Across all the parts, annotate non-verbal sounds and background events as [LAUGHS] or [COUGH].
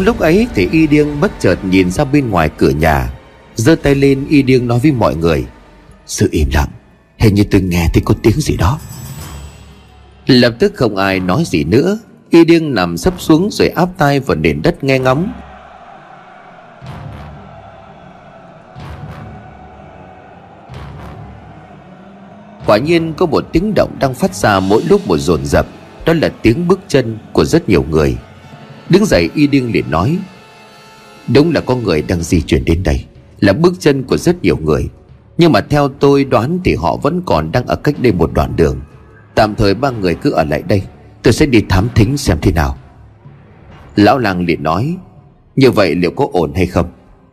Đúng lúc ấy thì y điêng bất chợt nhìn ra bên ngoài cửa nhà, giơ tay lên y điêng nói với mọi người, Sự im lặng, Hình như từng nghe thấy có tiếng gì đó. Lập tức không ai nói gì nữa, Y điêng nằm sấp xuống rồi áp tay vào nền đất nghe ngóng. Quả nhiên có một tiếng động đang phát ra mỗi lúc một dồn dập, Đó là tiếng bước chân của rất nhiều người. Đứng dậy y điên liền nói, Đúng là có người đang di chuyển đến đây, Là bước chân của rất nhiều người. Nhưng mà theo tôi đoán thì họ vẫn còn đang ở cách đây một đoạn đường. Tạm thời ba người cứ ở lại đây, Tôi sẽ đi thám thính xem thế nào. Lão làng liền nói, Như vậy liệu có ổn hay không?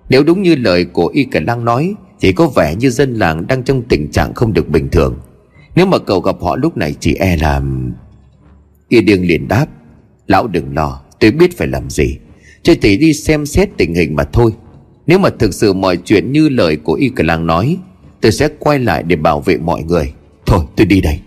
Nếu đúng như lời của Y Cả Lang nói, Thì có vẻ như dân làng đang trong tình trạng không được bình thường. Nếu mà cậu gặp họ lúc này chỉ e là Y Điêng liền đáp, Lão đừng lo tôi biết phải làm gì. Chỉ chỉ đi xem xét tình hình mà thôi. Nếu mà thực sự mọi chuyện như lời của Y Cờ Lang nói, Tôi sẽ quay lại để bảo vệ mọi người. Thôi, tôi đi đây.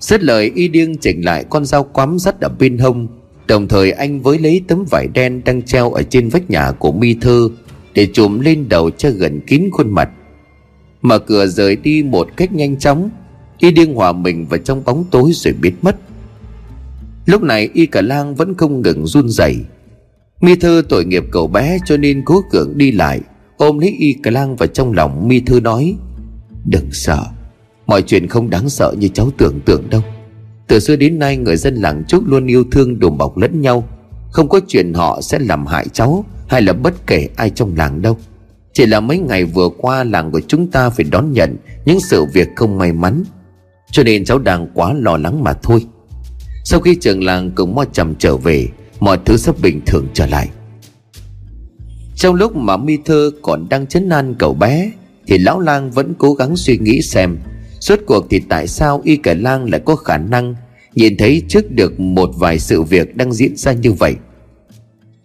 Xét lời, y điêng chỉnh lại con dao quắm rất ở bên hông. Đồng thời, anh với lấy tấm vải đen đang treo ở trên vách nhà của mi thư Để trùm lên đầu cho gần kín khuôn mặt. Mở cửa rời đi một cách nhanh chóng, Y điêng hòa mình vào trong bóng tối rồi biến mất. Lúc này y cả lang vẫn không ngừng run rẩy. Mi thư tội nghiệp cậu bé cho nên cố cưỡng đi lại, Ôm lấy y cả lang vào trong lòng Mi thư nói, Đừng sợ, Mọi chuyện không đáng sợ như cháu tưởng tượng đâu. Từ xưa đến nay người dân làng Trúc luôn yêu thương đùm bọc lẫn nhau. Không có chuyện họ sẽ làm hại cháu Hay là bất kể ai trong làng đâu. Chỉ là mấy ngày vừa qua làng của chúng ta phải đón nhận Những sự việc không may mắn. Cho nên cháu đang quá lo lắng mà thôi. Sau khi trường làng cùng mo Trầm trở về, Mọi thứ sắp bình thường trở lại. Trong lúc mà mi thơ còn đang chấn an cậu bé, Thì lão lang vẫn cố gắng suy nghĩ xem Suốt cuộc thì tại sao Y Cả Lang lại có khả năng Nhìn thấy trước được một vài sự việc đang diễn ra như vậy.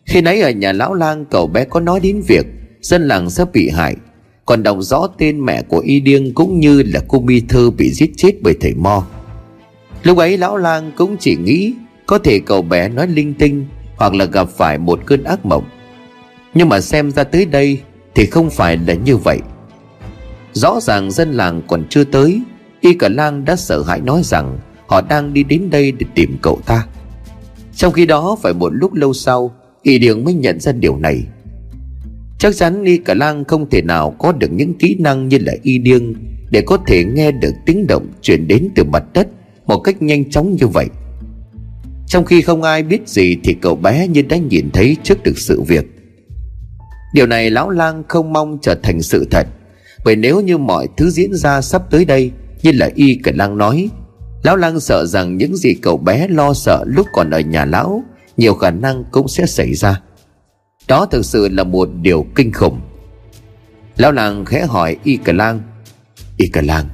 Khi nãy ở nhà lão lang, cậu bé có nói đến việc Dân làng sắp bị hại, Còn đọc rõ tên mẹ của Y Điêng Cũng như là cô Mi thơ bị giết chết bởi thầy Mo. Lúc ấy lão lang cũng chỉ nghĩ Có thể cậu bé nói linh tinh Hoặc là gặp phải một cơn ác mộng. Nhưng mà xem ra tới đây Thì không phải là như vậy. Rõ ràng dân làng còn chưa tới, Y cả lang đã sợ hãi nói rằng Họ đang đi đến đây để tìm cậu ta. Trong khi đó, phải một lúc lâu sau, Y Điền mới nhận ra điều này. Chắc chắn Y cả lang không thể nào có được những kỹ năng như là Y Điêng Để có thể nghe được tiếng động truyền đến từ mặt đất. Một cách nhanh chóng như vậy. Trong khi không ai biết gì Thì cậu bé như đã nhìn thấy trước được sự việc. Điều này lão lang không mong trở thành sự thật, bởi nếu như mọi thứ diễn ra sắp tới đây, Như là y cả lang nói, Lão lang sợ rằng những gì cậu bé lo sợ lúc còn ở nhà lão Nhiều khả năng cũng sẽ xảy ra. Đó thực sự là một điều kinh khủng. Lão lang khẽ hỏi y cả lang, Y cả lang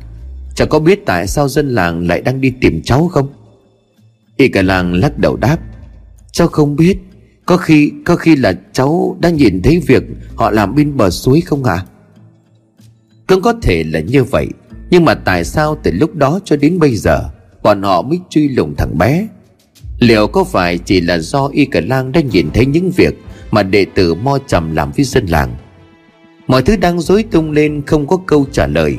chẳng có biết tại sao dân làng lại đang đi tìm cháu không? Y cả làng lắc đầu đáp, Cháu không biết. Có khi có khi là cháu đã nhìn thấy việc Họ làm bên bờ suối không ạ? À? Cũng có thể là như vậy, Nhưng mà tại sao từ lúc đó cho đến bây giờ Bọn họ mới truy lùng thằng bé? Liệu có phải chỉ là do Y Cả Lang đã nhìn thấy những việc Mà đệ tử Mo Trầm làm với dân làng? Mọi thứ đang rối tung lên không có câu trả lời.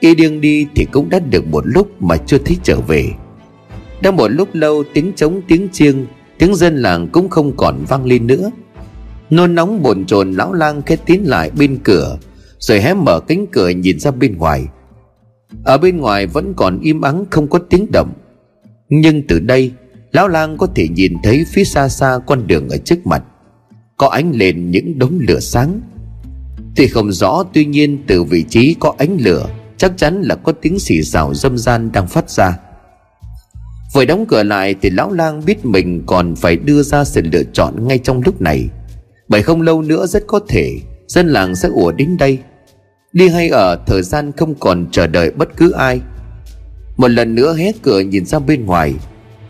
Y điên đi thì cũng đã được một lúc mà chưa thấy trở về. Đã một lúc lâu tiếng trống, tiếng chiêng, Tiếng dân làng cũng không còn vang lên nữa. Nôn nóng bồn chồn lão lang khét tiến lại bên cửa, rồi hé mở cánh cửa nhìn ra bên ngoài. Ở bên ngoài vẫn còn im ắng, không có tiếng động. Nhưng từ đây, lão lang có thể nhìn thấy phía xa xa con đường ở trước mặt. Có ánh lên những đống lửa sáng. Thì không rõ, tuy nhiên từ vị trí có ánh lửa chắc chắn là có tiếng xì xào dâm gian đang phát ra. Vừa đóng cửa lại thì lão lang biết mình còn phải đưa ra sự lựa chọn ngay trong lúc này. Bởi không lâu nữa rất có thể, dân làng sẽ ùa đến đây. Đi hay ở, thời gian không còn chờ đợi bất cứ ai. Một lần nữa hé cửa nhìn ra bên ngoài,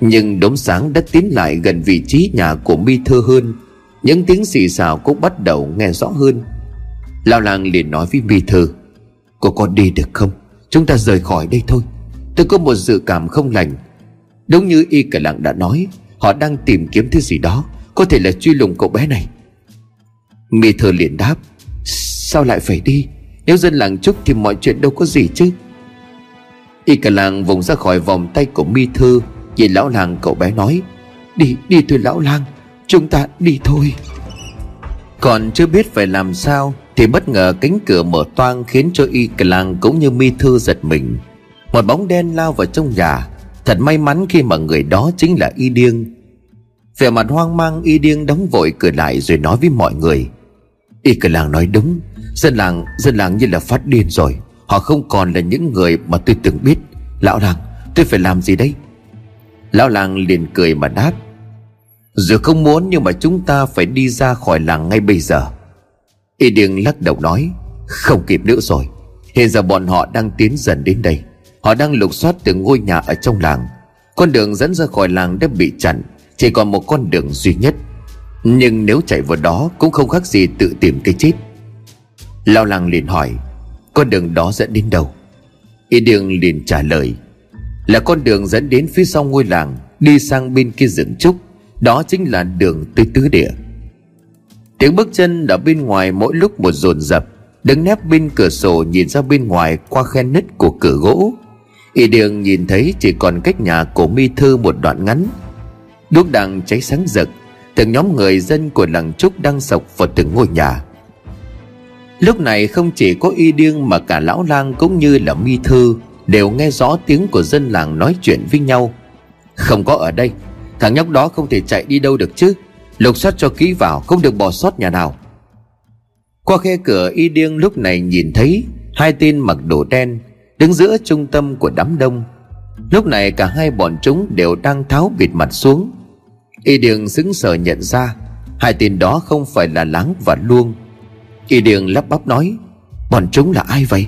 nhưng đốm sáng đã tiến lại gần vị trí nhà của mi thơ hơn. Những tiếng xì xào cũng bắt đầu nghe rõ hơn. Lão lang liền nói với mi thơ cô có đi được không? Chúng ta rời khỏi đây thôi. Tôi có một dự cảm không lành. Đúng như y cả lặng đã nói, họ đang tìm kiếm thứ gì đó, Có thể là truy lùng cậu bé này. Mi thơ liền đáp, Sao lại phải đi? Nếu dân làng chúc thì mọi chuyện đâu có gì chứ. Y cả làng vùng ra khỏi vòng tay của Mi Thư Nhìn lão làng cậu bé nói, Đi đi thôi lão lang Chúng ta đi thôi. Còn chưa biết phải làm sao thì bất ngờ cánh cửa mở toang Khiến cho Y clang cũng như Mi Thư giật mình. Một bóng đen lao vào trong nhà. Thật may mắn khi mà người đó chính là Y Điêng. Vẻ mặt hoang mang, Y Điêng đóng vội cửa lại rồi nói với mọi người. Y cả làng nói, đúng, Dân làng dân làng như là phát điên rồi. Họ không còn là những người mà tôi từng biết. Lão làng, tôi phải làm gì đây? Lão làng liền cười mà đáp, Dù không muốn nhưng mà chúng ta phải đi ra khỏi làng ngay bây giờ. Y Điêng lắc đầu nói, Không kịp nữa rồi. Hiện giờ bọn họ đang tiến dần đến đây. Họ đang lục soát từng ngôi nhà ở trong làng. Con đường dẫn ra khỏi làng đã bị chặn, Chỉ còn một con đường duy nhất. Nhưng nếu chạy vào đó Cũng không khác gì tự tìm cái chết. Lao làng liền hỏi, Con đường đó dẫn đến đâu? Y Điêng liền trả lời, Là con đường dẫn đến phía sau ngôi làng, Đi sang bên kia rừng trúc. Đó chính là đường tới tứ địa. Tiếng bước chân ở bên ngoài mỗi lúc một dồn dập. Đứng nép bên cửa sổ nhìn ra bên ngoài qua khe nứt của cửa gỗ. Y Điêng nhìn thấy chỉ còn cách nhà của Mi Thư một đoạn ngắn. Đuốc đang cháy sáng rực, Từng nhóm người dân của làng Trúc đang sọc vào từng ngôi nhà. Lúc này không chỉ có y điêng mà cả lão lang cũng như là mi thư Đều nghe rõ tiếng của dân làng nói chuyện với nhau. Không có ở đây, Thằng nhóc đó không thể chạy đi đâu được chứ. Lục soát cho kỹ vào, Không được bỏ sót nhà nào. Qua khe cửa y điêng lúc này nhìn thấy Hai tên mặc đồ đen Đứng giữa trung tâm của đám đông. Lúc này cả hai bọn chúng đều đang tháo bịt mặt xuống. Y điêng sững sờ nhận ra, Hai tên đó không phải là láng và luông. Y Điêng lắp bắp nói, Bọn chúng là ai vậy?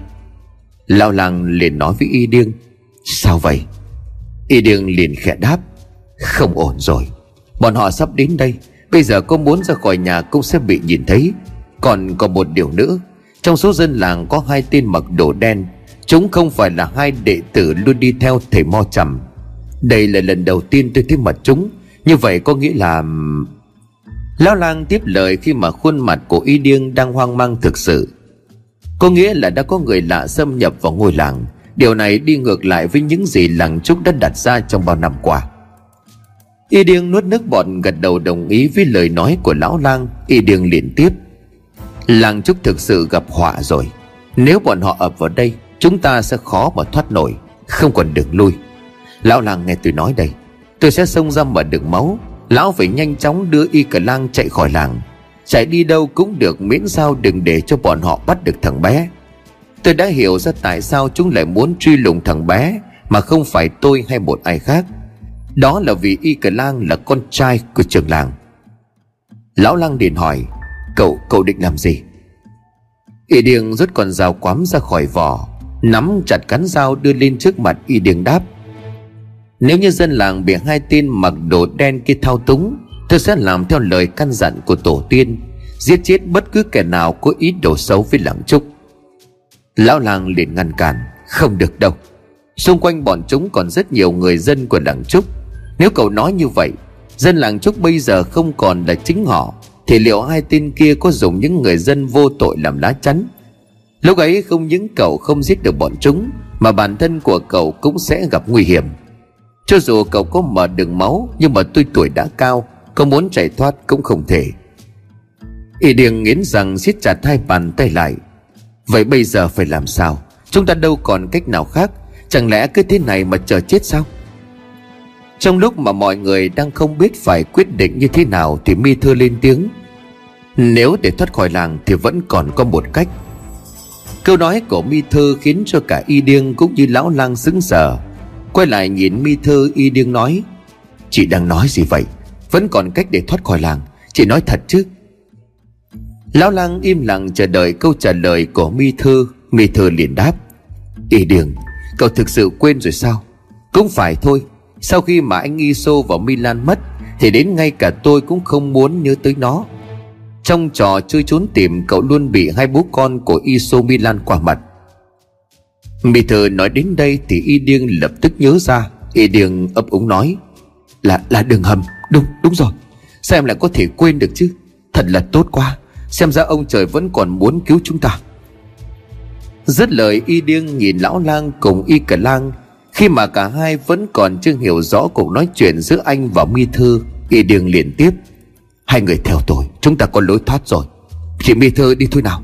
Lao làng liền nói với Y Điêng, Sao vậy? Y Điêng liền khẽ đáp, Không ổn rồi. Bọn họ sắp đến đây. Bây giờ có muốn ra khỏi nhà cũng sẽ bị nhìn thấy. Còn có một điều nữa. Trong số dân làng có hai tên mặc đồ đen. Chúng không phải là hai đệ tử luôn đi theo thầy Mo Trầm. Đây là lần đầu tiên tôi thấy mặt chúng. Như vậy có nghĩa là Lão lang tiếp lời khi mà khuôn mặt của y điêng đang hoang mang thực sự. Có nghĩa là đã có người lạ xâm nhập vào ngôi làng. Điều này đi ngược lại với những gì làng Trúc đã đặt ra trong bao năm qua. Y điêng nuốt nước bọt, gật đầu đồng ý với lời nói của lão lang. Y điêng liền tiếp Làng Trúc thực sự gặp họa rồi. Nếu bọn họ ập vào đây, Chúng ta sẽ khó mà thoát nổi, Không còn đường lui. Lão lang nghe tôi nói đây, Tôi sẽ xông ra mở đường máu. Lão phải nhanh chóng đưa y cờ lang chạy khỏi làng. Chạy đi đâu cũng được, miễn sao đừng để cho bọn họ bắt được thằng bé. Tôi đã hiểu ra tại sao chúng lại muốn truy lùng thằng bé, Mà không phải tôi hay một ai khác. Đó là vì y cờ lang là con trai của trường làng. Lão lang liền hỏi Cậu, cậu định làm gì? Y điền rút con dao quắm ra khỏi vỏ Nắm chặt cán dao đưa lên trước mặt Y điền đáp nếu như dân làng bị hai tên mặc đồ đen kia thao túng Tôi sẽ làm theo lời căn dặn của tổ tiên Giết chết bất cứ kẻ nào có ý đồ xấu với làng trúc. Lão làng liền ngăn cản Không được đâu. Xung quanh bọn chúng còn rất nhiều người dân của làng trúc. Nếu cậu nói như vậy, Dân làng trúc bây giờ không còn là chính họ, Thì liệu hai tên kia có dùng những người dân vô tội làm lá chắn? Lúc ấy không những cậu không giết được bọn chúng, Mà bản thân của cậu cũng sẽ gặp nguy hiểm. Cho dù cậu có mở đường máu, Nhưng mà tôi tuổi đã cao, Có muốn chạy thoát cũng không thể. Y điền nghiến rằng siết chặt hai bàn tay lại. Vậy bây giờ phải làm sao? Chúng ta đâu còn cách nào khác? Chẳng lẽ cứ thế này mà chờ chết sao? Trong lúc mà mọi người đang không biết phải quyết định như thế nào Thì mi thưa lên tiếng. Nếu để thoát khỏi làng thì vẫn còn có một cách. Câu nói của mi thơ khiến cho cả y điêng cũng như lão lang sững sờ. Quay lại nhìn mi thư y điêng nói, Chị đang nói gì vậy? Vẫn còn cách để thoát khỏi làng. Chị nói thật chứ? Lão lang im lặng chờ đợi câu trả lời của mi thư Mi thư liền đáp, Y điêng, Cậu thực sự quên rồi sao? Cũng phải thôi. Sau khi mà anh Iso và Milan mất, Thì đến ngay cả tôi cũng không muốn nhớ tới nó. Trong trò chơi trốn tìm, Cậu luôn bị hai bố con của Iso Milan qua mặt. Mì thờ nói đến đây thì y điêng lập tức nhớ ra. Y điêng ấp úng nói, Là là đường hầm. Đúng đúng rồi. Sao em lại có thể quên được chứ? Thật là tốt quá. Xem ra ông trời vẫn còn muốn cứu chúng ta. Dứt lời, y điêng nhìn lão lang cùng y cả lang khi mà cả hai vẫn còn chưa hiểu rõ cuộc nói chuyện giữa anh và mi thư, Y Điền liền tiếp. Hai người theo tôi, Chúng ta có lối thoát rồi. Chị mi thư đi thôi nào.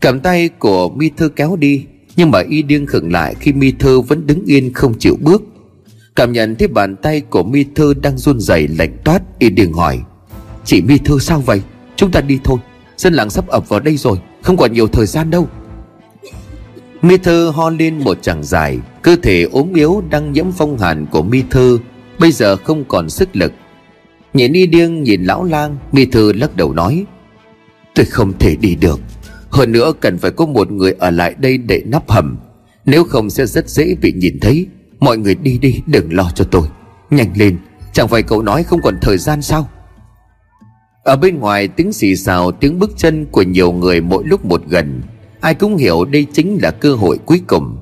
Cầm tay của mi thư kéo đi, Nhưng mà y Điên khựng lại khi mi thư vẫn đứng yên không chịu bước. Cảm nhận thấy bàn tay của mi thư đang run rẩy lạnh toát, Y Điền hỏi, Chị mi thư sao vậy? Chúng ta đi thôi. Dân làng sắp ập vào đây rồi, Không còn nhiều thời gian đâu. Mi Thư ho lên một chàng dài Cơ thể ốm yếu đang nhiễm phong hàn của Mi Thư Bây giờ không còn sức lực. Nhìn y điêng nhìn lão lang, Mi Thư lắc đầu nói, Tôi không thể đi được. Hơn nữa cần phải có một người ở lại đây để nắp hầm. Nếu không sẽ rất dễ bị nhìn thấy. Mọi người đi đi, đừng lo cho tôi. Nhanh lên, Chẳng phải cậu nói không còn thời gian sao? Ở bên ngoài, tiếng xì xào, Tiếng bước chân của nhiều người mỗi lúc một gần. Ai cũng hiểu đây chính là cơ hội cuối cùng.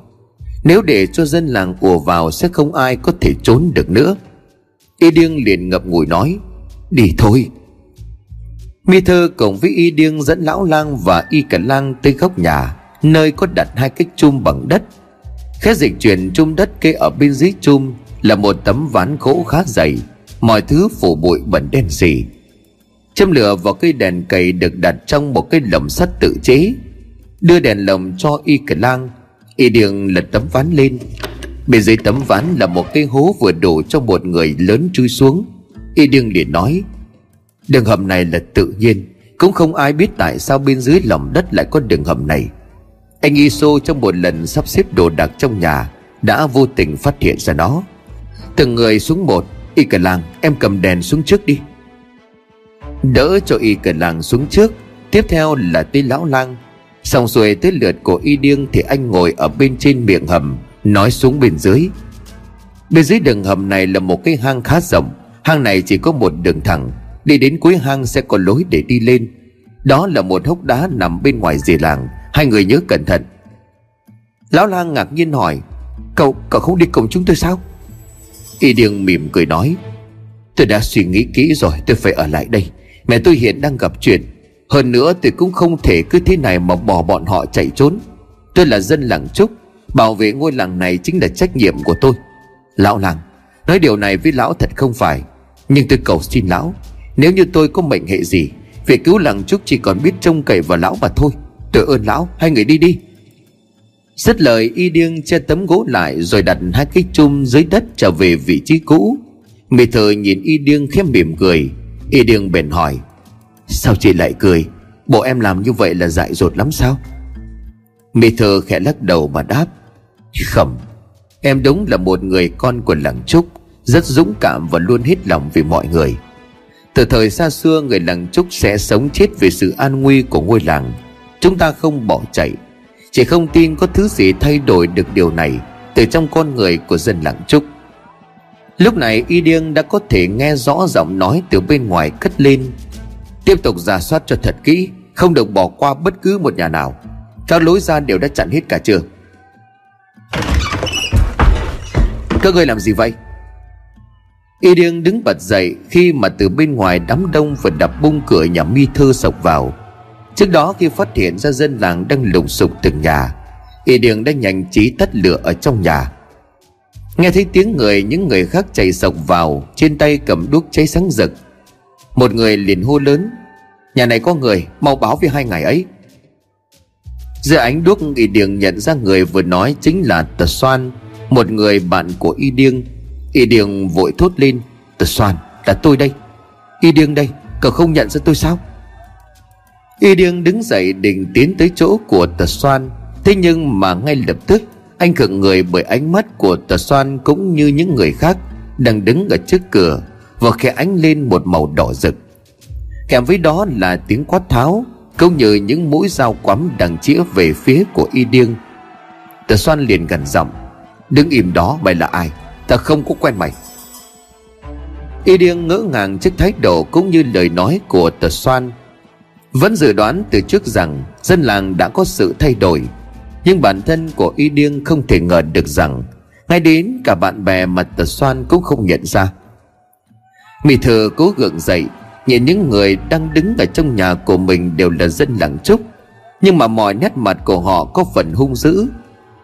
Nếu để cho dân làng ùa vào Sẽ không ai có thể trốn được nữa. Y điêng liền ngập ngùi nói, Đi thôi. Mi thơ cùng với y điêng dẫn lão lang và y cả lang tới góc nhà, Nơi có đặt hai cái chum bằng đất. Khẽ dịch chuyển chum đất kê ở bên dưới chum Là một tấm ván gỗ khá dày, Mọi thứ phủ bụi bẩn đen sì. Châm lửa vào cây đèn cầy được đặt trong một cái lồng sắt tự chế, Đưa đèn lồng cho y cả lang Y Điền lật tấm ván lên. Bên dưới tấm ván là một cái hố vừa đủ cho một người lớn chui xuống. Y Điền liền nói, Đường hầm này là tự nhiên, Cũng không ai biết tại sao bên dưới lòng đất lại có đường hầm này. Anh Iso trong một lần sắp xếp đồ đạc trong nhà, Đã vô tình phát hiện ra nó. Từng người xuống một, Y cả làng, em cầm đèn xuống trước đi. Đỡ cho y cả làng xuống trước, Tiếp theo là tí lão lang. Xong rồi tới lượt của y điêng Thì anh ngồi ở bên trên miệng hầm Nói xuống bên dưới. Bên dưới đường hầm này là một cái hang khá rộng. Hang này chỉ có một đường thẳng. Đi đến cuối hang sẽ có lối để đi lên. Đó là một hốc đá nằm bên ngoài rìa làng. Hai người nhớ cẩn thận. Lão lang ngạc nhiên hỏi Cậu, cậu không đi cùng chúng tôi sao? Y điêng mỉm cười nói Tôi đã suy nghĩ kỹ rồi tôi phải ở lại đây. Mẹ tôi hiện đang gặp chuyện. Hơn nữa tôi cũng không thể cứ thế này mà bỏ bọn họ chạy trốn. Tôi là dân làng Trúc, Bảo vệ ngôi làng này chính là trách nhiệm của tôi. Lão làng, Nói điều này với lão thật không phải. Nhưng tôi cầu xin lão, Nếu như tôi có mệnh hệ gì, Việc cứu làng Trúc chỉ còn biết trông cậy vào lão mà thôi. Tôi ơn lão, Hai người đi đi. Dứt lời, y điêng che tấm gỗ lại Rồi đặt hai cái chum dưới đất trở về vị trí cũ. Mì thờ nhìn y điêng khép mỉm cười. Y điêng bèn hỏi Sao chị lại cười? Bộ em làm như vậy là dại dột lắm sao? Mì thơ khẽ lắc đầu mà đáp Khẩm Em đúng là một người con của làng Trúc, Rất dũng cảm và luôn hết lòng vì mọi người. Từ thời xa xưa, người làng Trúc sẽ sống chết vì sự an nguy của ngôi làng. Chúng ta không bỏ chạy. Chỉ không tin có thứ gì thay đổi được điều này Từ trong con người của dân làng Trúc. Lúc này Y Điêng đã có thể nghe rõ giọng nói từ bên ngoài cất lên. Tiếp tục giả soát cho thật kỹ, Không được bỏ qua bất cứ một nhà nào. Các lối ra đều đã chặn hết cả trường. Các ngươi làm gì vậy? Y Điêng đứng bật dậy Khi mà từ bên ngoài đám đông vừa đập bung cửa nhà mi thơ sộc vào. Trước đó khi phát hiện ra dân làng Đang lùng sục từng nhà, Y Điêng đã nhanh trí tắt lửa ở trong nhà. Nghe thấy tiếng người, Những người khác chạy sộc vào, Trên tay cầm đuốc cháy sáng rực. Một người liền hô lớn, Nhà này có người, mau báo với hai ngày ấy. Giữa ánh đuốc Y Điêng nhận ra người vừa nói Chính là Tờ Xoan, Một người bạn của Y Điêng. Y Điêng vội thốt lên Tờ Xoan, là tôi đây. Y Điêng đây, cậu không nhận ra tôi sao? Y Điêng đứng dậy định tiến tới chỗ của Tờ Xoan, Thế nhưng mà ngay lập tức, Anh khựng người bởi ánh mắt của Tờ Xoan Cũng như những người khác Đang đứng ở trước cửa. Và khẽ ánh lên một màu đỏ rực. Kèm với đó là tiếng quát tháo cũng như những mũi dao quắm đang chĩa về phía của y điêng. Tờ xoan liền gần giọng, đứng im đó, mày là ai? Ta không có quen mày. Y điêng ngỡ ngàng trước thái độ cũng như lời nói của tờ xoan vẫn dự đoán từ trước rằng dân làng đã có sự thay đổi, nhưng bản thân của y điêng không thể ngờ được rằng ngay đến cả bạn bè mà tờ xoan cũng không nhận ra. Mì thừa cố gượng dậy, Nhìn những người đang đứng ở trong nhà của mình đều là dân làng trúc. Nhưng mà mọi nét mặt của họ có phần hung dữ.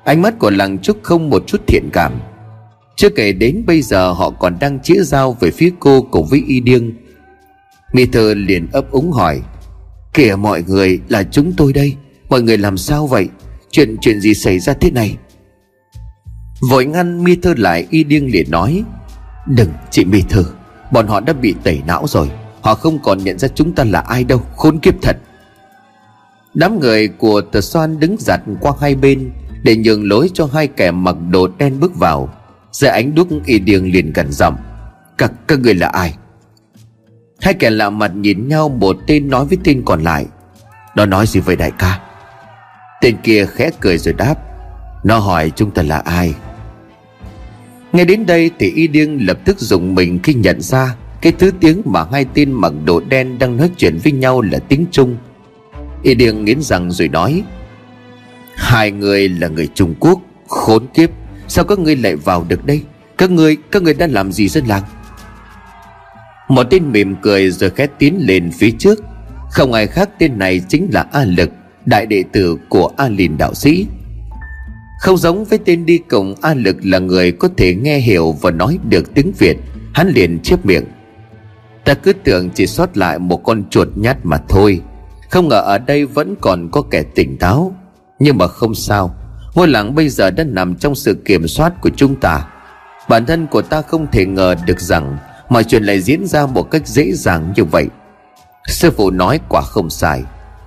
Ánh mắt của làng trúc không một chút thiện cảm. Chưa kể đến bây giờ họ còn đang chĩa dao về phía cô cùng với y điêng. Mi thơ liền ấp úng hỏi, Kìa mọi người, là chúng tôi đây. Mọi người làm sao vậy? Chuyện chuyện gì xảy ra thế này? Vội ngăn mi thơ lại, y điên liền nói, Đừng, chị mi thơ Bọn họ đã bị tẩy não rồi. Họ không còn nhận ra chúng ta là ai đâu. Khốn kiếp thật. Đám người của tờ xoan đứng giặt qua hai bên Để nhường lối cho hai kẻ mặc đồ đen bước vào. Giờ ánh đuốc y điền liền gần giọng. Các, các người là ai? Hai kẻ lạ mặt nhìn nhau Một tên nói với tên còn lại. Nó nói gì vậy đại ca? Tên kia khẽ cười rồi đáp. Nó hỏi chúng ta là ai? Nghe đến đây thì y điêng lập tức dùng mình khi nhận ra Cái thứ tiếng mà hai tên mặc đồ đen đang nói chuyện với nhau là tiếng Trung. Y điêng nghiến rằng rồi nói Hai người là người Trung Quốc Khốn kiếp Sao các ngươi lại vào được đây? Các ngươi, các ngươi đã làm gì dân làng? Một tên mỉm cười rồi khẽ tiến lên phía trước. Không ai khác tên này chính là A Lực Đại đệ tử của A Lìn đạo sĩ. Không giống với tên đi cùng A Lực là người có thể nghe hiểu và nói được tiếng Việt. Hắn liền chép miệng. Ta cứ tưởng chỉ sót lại một con chuột nhát mà thôi. Không ngờ ở đây vẫn còn có kẻ tỉnh táo. Nhưng mà không sao. Ngôi làng bây giờ đã nằm trong sự kiểm soát của chúng ta. Bản thân của ta không thể ngờ được rằng Mọi chuyện lại diễn ra một cách dễ dàng như vậy. Sư phụ nói quả không sai.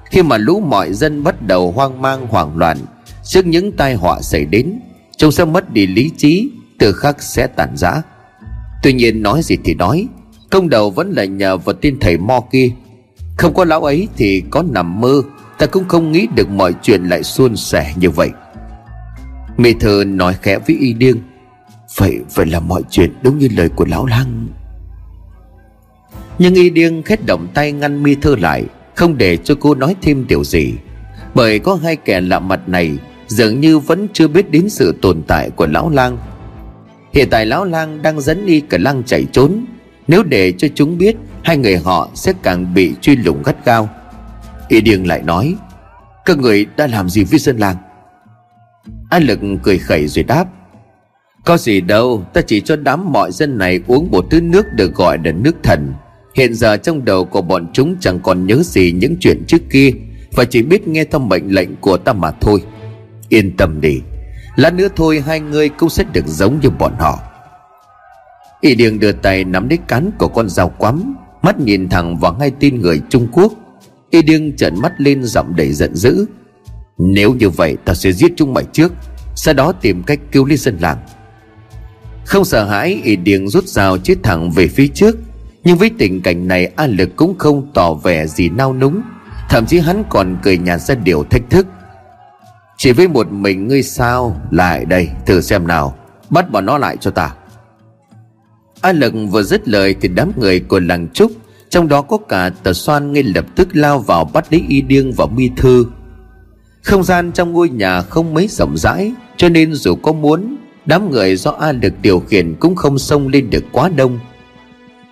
Khi mà lũ mọi dân bắt đầu hoang mang hoảng loạn trước những tai họa xảy đến, chúng sẽ mất đi lý trí, từ khắc sẽ tàn giã tuy nhiên nói gì thì nói, công đầu vẫn là nhờ vào tin thầy mo kia. Không có lão ấy thì có nằm mơ, ta cũng không nghĩ được mọi chuyện lại suôn sẻ như vậy. Mi thơ nói khẽ với y điêng, vậy vậy là mọi chuyện đúng như lời của lão lang nhưng y điêng khét động tay ngăn mi thơ lại, không để cho cô nói thêm điều gì. Bởi có hai kẻ lạ mặt này dường như vẫn chưa biết đến sự tồn tại của lão lang. Hiện tại lão lang đang dẫn đi cả lăng chạy trốn. Nếu để cho chúng biết, hai người họ sẽ càng bị truy lùng gắt gao. Y điêng lại nói, các người đã làm gì với dân làng? A lực cười khẩy rồi đáp, có gì đâu, ta chỉ cho đám mọi dân này uống một thứ nước được gọi là nước thần. Hiện giờ trong đầu của bọn chúng chẳng còn nhớ gì những chuyện trước kia, Và chỉ biết nghe theo mệnh lệnh của ta mà thôi. Yên tâm đi. Lát nữa thôi hai người cũng sẽ được giống như bọn họ. Y Điền đưa tay nắm lấy cán của con dao quắm, Mắt nhìn thẳng vào hai tin người Trung Quốc. Y Điên trợn mắt lên giọng đầy giận dữ. Nếu như vậy ta sẽ giết chúng mày trước, Sau đó tìm cách cứu lấy dân làng. Không sợ hãi, Y Điên rút dao chết thẳng về phía trước. Nhưng với tình cảnh này, A Lực cũng không tỏ vẻ gì nao núng. Thậm chí hắn còn cười nhạt ra điều thách thức. Chỉ với một mình ngươi sao Lại đây? Thử xem nào. Bắt bọn nó lại cho ta. A Lực vừa dứt lời Thì đám người của làng Trúc, Trong đó có cả tờ xoan ngay lập tức lao vào Bắt lấy y điêng và mi thư. Không gian trong ngôi nhà không mấy rộng rãi, Cho nên dù có muốn, Đám người do A Lực điều khiển Cũng không xông lên được quá đông.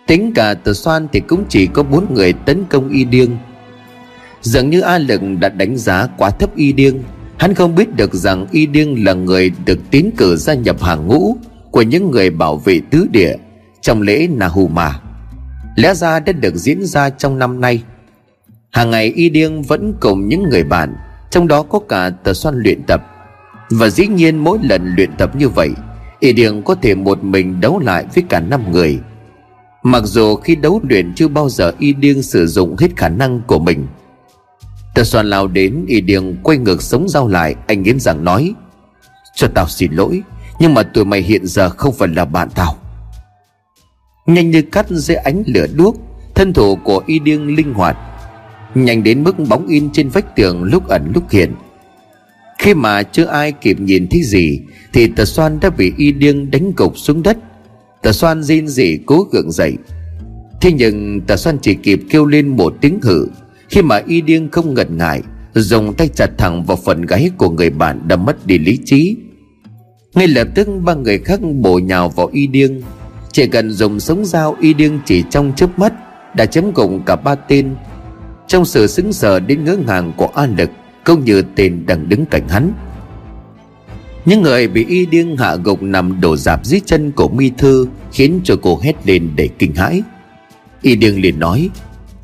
Tính cả tờ xoan thì cũng chỉ có bốn người tấn công y điêng. Dường như A Lực đã đánh giá quá thấp y điêng. Hắn không biết được rằng y điêng là người được tiến cử gia nhập hàng ngũ Của những người bảo vệ tứ địa Trong lễ Nahuma Lẽ ra đã được diễn ra trong năm nay. Hàng ngày y điêng vẫn cùng những người bạn, Trong đó có cả tờ xoan luyện tập. Và dĩ nhiên mỗi lần luyện tập như vậy, Y điêng có thể một mình đấu lại với cả năm người. Mặc dù khi đấu luyện chưa bao giờ y điêng sử dụng hết khả năng của mình Tờ xoan lao đến, y điêng quay ngược sống dao lại. Anh nghiến rằng nói, Cho tao xin lỗi, Nhưng mà tụi mày hiện giờ không phải là bạn tao. Nhanh như cắt dưới ánh lửa đuốc, Thân thủ của y điêng linh hoạt. Nhanh đến mức bóng in trên vách tường lúc ẩn lúc hiện. Khi mà chưa ai kịp nhìn thấy gì, Thì tờ xoan đã bị y điêng đánh gục xuống đất. Tờ xoan rên rỉ cố gượng dậy. Thế nhưng tà xoan chỉ kịp kêu lên một tiếng hử khi mà y điên không ngần ngại, Dùng tay chặt thẳng vào phần gáy của người bạn đã mất đi lý trí. Ngay lập tức, ba người khác bổ nhào vào y điên Chỉ cần dùng sống dao, y điên chỉ trong chớp mắt Đã chém gục cả ba tên. Trong sự xứng sờ đến ngỡ ngàng của An Lực, Cũng như tên đang đứng cạnh hắn. Những người bị y điên hạ gục nằm đổ dạp dưới chân của mi thư khiến cho cô hét lên để kinh hãi. Y điên liền nói,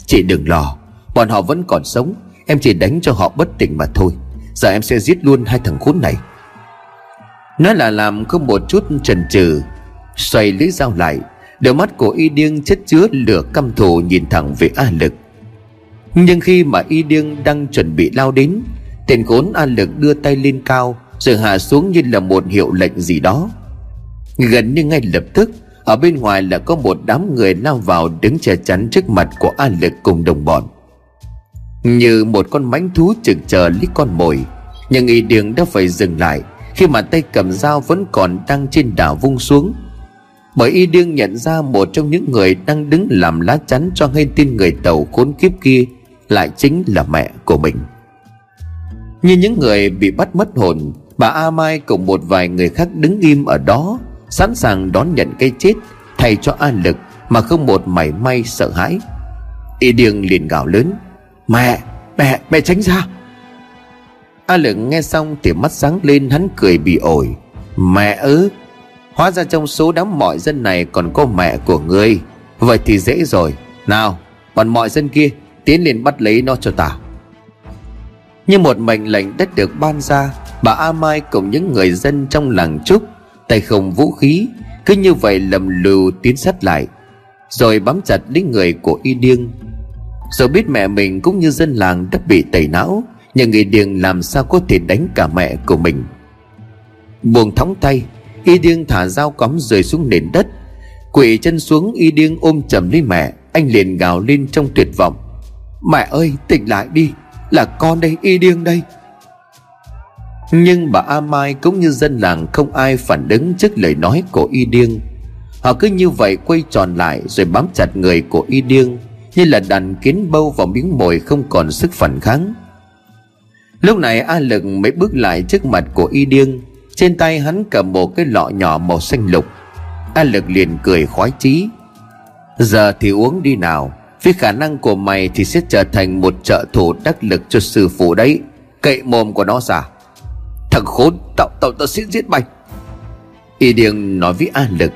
chị đừng lo bọn họ vẫn còn sống. Em chỉ đánh cho họ bất tỉnh mà thôi. Giờ em sẽ giết luôn hai thằng khốn này. Nói là làm không một chút chần chừ, xoay lưỡi dao lại. Đôi mắt của y điên chất chứa lửa căm thù nhìn thẳng về a lực. Nhưng khi mà y điên đang chuẩn bị lao đến, tên khốn a lực đưa tay lên cao, rồi hạ xuống như là một hiệu lệnh gì đó. Gần như ngay lập tức, ở bên ngoài là có một đám người lao vào đứng che chắn trước mặt của an lực cùng đồng bọn như một con mãnh thú chực chờ lấy con mồi. Nhưng y đường đã phải dừng lại khi mà tay cầm dao vẫn còn đang trên đảo vung xuống. Bởi y đương nhận ra một trong những người đang đứng làm lá chắn cho hay tin người tàu khốn kiếp kia lại chính là mẹ của mình. Như những người bị bắt mất hồn, Bà A Mai cùng một vài người khác đứng im ở đó, Sẵn sàng đón nhận cái chết Thay cho an lực Mà không một mảy may sợ hãi. Y điêng liền gào lớn Mẹ, mẹ, mẹ tránh ra. A lực nghe xong thì mắt sáng lên hắn cười bị ổi. Mẹ ư? Hóa ra trong số đám mọi dân này còn có mẹ của ngươi. Vậy thì dễ rồi. Nào bọn mọi dân kia Tiến lên bắt lấy nó cho ta. Như một mệnh lệnh đất được ban ra Bà A Mai cùng những người dân trong làng trúc Tay không vũ khí Cứ như vậy lầm lù tiến sát lại Rồi bám chặt lấy người của y điêng. Rồi biết mẹ mình cũng như dân làng đã bị tẩy não, Nhưng người điên làm sao có thể đánh cả mẹ của mình. Buồn thóng tay, Y điêng thả dao cắm rơi xuống nền đất Quỷ chân xuống, y điêng ôm chầm lấy mẹ, Anh liền gào lên trong tuyệt vọng. Mẹ ơi, tỉnh lại đi, Là con đây, y điêng đây. Nhưng bà A Mai cũng như dân làng không ai phản ứng trước lời nói của Y Điêng Họ cứ như vậy quay tròn lại rồi bám chặt người của Y Điêng như là đàn kiến bâu vào miếng mồi không còn sức phản kháng. Lúc này A Lực mới bước lại trước mặt của Y Điêng. Trên tay hắn cầm một cái lọ nhỏ màu xanh lục. A Lực liền cười khoái chí. Giờ thì uống đi nào Vì khả năng của mày thì sẽ trở thành một trợ thủ đắc lực cho sư phụ đấy. Cậy mồm của nó ra. Thằng khốn, Tao tao tao sẽ giết mày. Y Điêng nói với A Lực.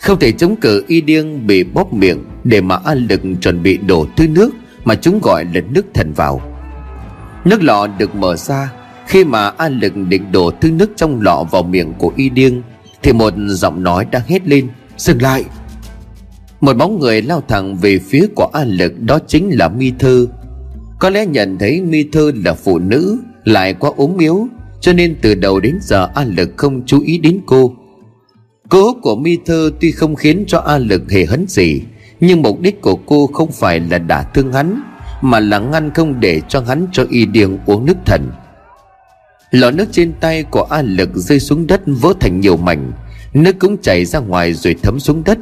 Không thể chống cự Y Điêng bị bóp miệng Để mà A Lực chuẩn bị đổ thứ nước Mà chúng gọi là nước thần vào. Nước lọ được mở ra, Khi mà A Lực định đổ thứ nước trong lọ vào miệng của Y Điêng, Thì một giọng nói đang hét lên, Dừng lại! Một bóng người lao thẳng về phía của A Lực, Đó chính là Mi Thư Có lẽ nhận thấy Mi Thư là phụ nữ, Lại quá ốm yếu, cho nên từ đầu đến giờ A Lực không chú ý đến cô cố hút của mi thơ tuy không khiến cho A Lực hề hấn gì, Nhưng mục đích của cô không phải là đả thương hắn, Mà là ngăn không để cho hắn cho y điên uống nước thần. Lọ nước trên tay của A Lực rơi xuống đất vỡ thành nhiều mảnh, Nước cũng chảy ra ngoài rồi thấm xuống đất.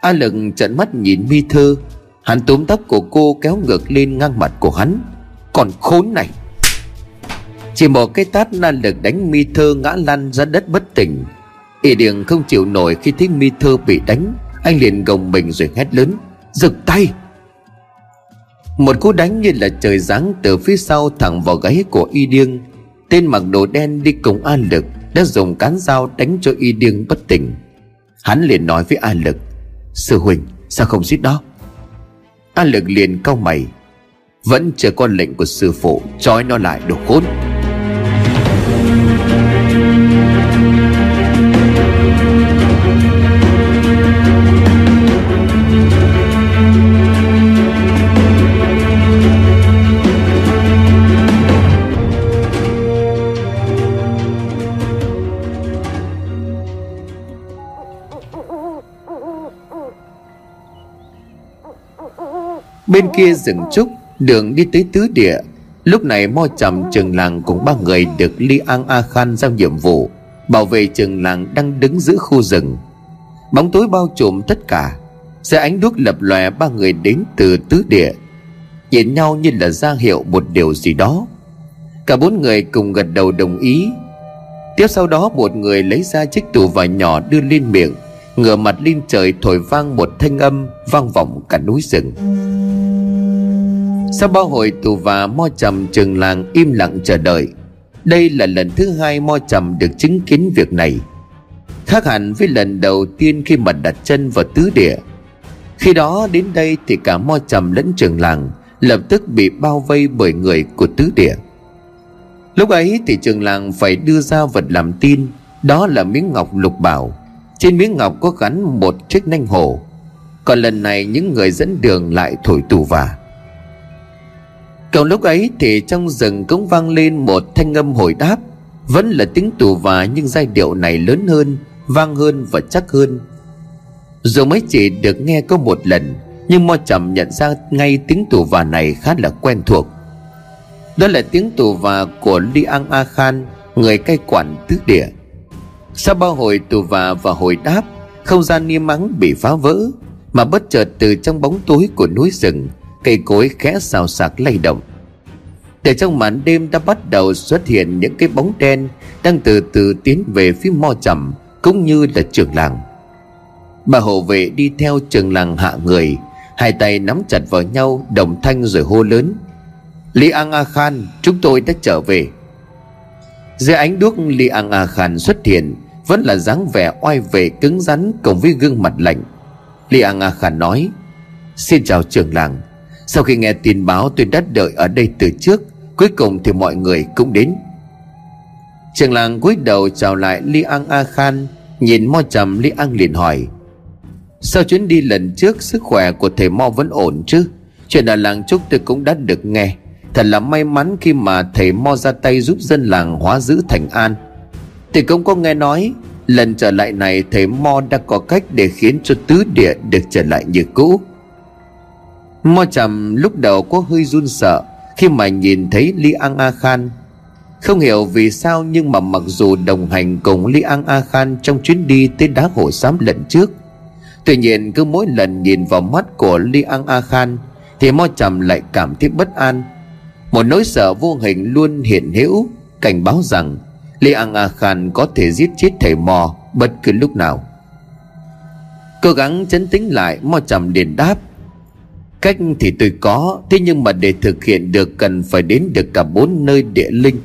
A Lực trợn mắt nhìn mi thơ, Hắn túm tóc của cô kéo ngược lên ngang mặt của hắn. Còn khốn này! Chỉ một cái tát na lực đánh mi thơ ngã lăn ra đất bất tỉnh ỉ điền không chịu nổi khi thấy mi thơ bị đánh. Anh liền gồng mình rồi hét lớn giật tay! Một cú đánh như là trời giáng từ phía sau thẳng vào gáy của y điêng tên mặc đồ đen đi cùng an lực đã dùng cán dao đánh cho y điêng bất tỉnh. Hắn liền nói với an lực, sư huynh, sao không giết đó an lực liền cau mày, vẫn chờ con lệnh của sư phụ, trói nó lại đồ khốn. Bên kia rừng trúc, Đường đi tới tứ địa. Lúc này mo trầm, trường làng cùng ba người Được Li An A Khan giao nhiệm vụ, Bảo vệ trường làng đang đứng giữa khu rừng. Bóng tối bao trùm tất cả. Xe ánh đuốc lập lòe, ba người đến từ tứ địa. Nhìn nhau như là ra hiệu một điều gì đó. Cả bốn người cùng gật đầu đồng ý. Tiếp sau đó, một người lấy ra chiếc tù vải nhỏ đưa lên miệng ngửa mặt lên trời thổi vang một thanh âm vang vọng cả núi rừng. Sau bao hồi tù và mo trầm, trường làng im lặng chờ đợi. Đây là lần thứ hai mo trầm được chứng kiến việc này. Khác hẳn với lần đầu tiên khi mà đặt chân vào tứ địa. Khi đó đến đây thì cả mo trầm lẫn trường làng lập tức bị bao vây bởi người của tứ địa. Lúc ấy thì trường làng phải đưa ra vật làm tin, đó là miếng ngọc lục bảo trên miếng ngọc có gắn một chiếc nanh hổ còn lần này những người dẫn đường lại thổi tù và. Còn lúc ấy thì trong rừng cũng vang lên một thanh âm hồi đáp. Vẫn là tiếng tù và nhưng giai điệu này lớn hơn, Vang hơn và chắc hơn. Dù mới chỉ được nghe có một lần, Nhưng Mo Trầm nhận ra ngay tiếng tù và này khá là quen thuộc. Đó là tiếng tù và của Li An A Khan, Người cai quản tứ địa. Sau bao hồi tù và và hồi đáp, Không gian niêm mắng bị phá vỡ, Mà bất chợt từ trong bóng tối của núi rừng, cây cối khẽ xào xạc lay động. Từ trong màn đêm đã bắt đầu xuất hiện những cái bóng đen đang từ từ tiến về phía mo trầm, cũng như là trường làng. Bà hộ vệ đi theo trường làng hạ người, hai tay nắm chặt vào nhau, đồng thanh rồi hô lớn Lý An a khan, chúng tôi đã trở về. Dưới ánh đuốc Lý An a khan xuất hiện vẫn là dáng vẻ oai vệ cứng rắn cùng với gương mặt lạnh. Li An a Khả nói, xin chào trường làng. Sau khi nghe tin báo tôi đã đợi ở đây từ trước, Cuối cùng thì mọi người cũng đến. Trường làng cúi đầu chào lại Li An A Khan, Nhìn Mo trầm Li An liền hỏi, Sau chuyến đi lần trước, Sức khỏe của thầy Mo vẫn ổn chứ? Chuyện ở làng Trúc tôi cũng đã được nghe. Thật là may mắn khi mà thầy Mo ra tay giúp dân làng hóa giữ thành an. Thì cũng có nghe nói, Lần trở lại này thầy Mo đã có cách để khiến cho tứ địa được trở lại như cũ. Mo trầm lúc đầu có hơi run sợ Khi mà nhìn thấy Li An A Khan. Không hiểu vì sao nhưng mà mặc dù đồng hành cùng Li An A Khan Trong chuyến đi tới đá hổ xám lần trước, Tuy nhiên cứ mỗi lần nhìn vào mắt của Li An A Khan Thì Mo trầm lại cảm thấy bất an. Một nỗi sợ vô hình luôn hiện hữu, Cảnh báo rằng Lê An A Khan có thể giết chết thầy mò bất cứ lúc nào. Cố gắng chấn tĩnh lại mò trầm liền đáp. Cách thì tôi có, Thế nhưng mà để thực hiện được Cần phải đến được cả bốn nơi địa linh.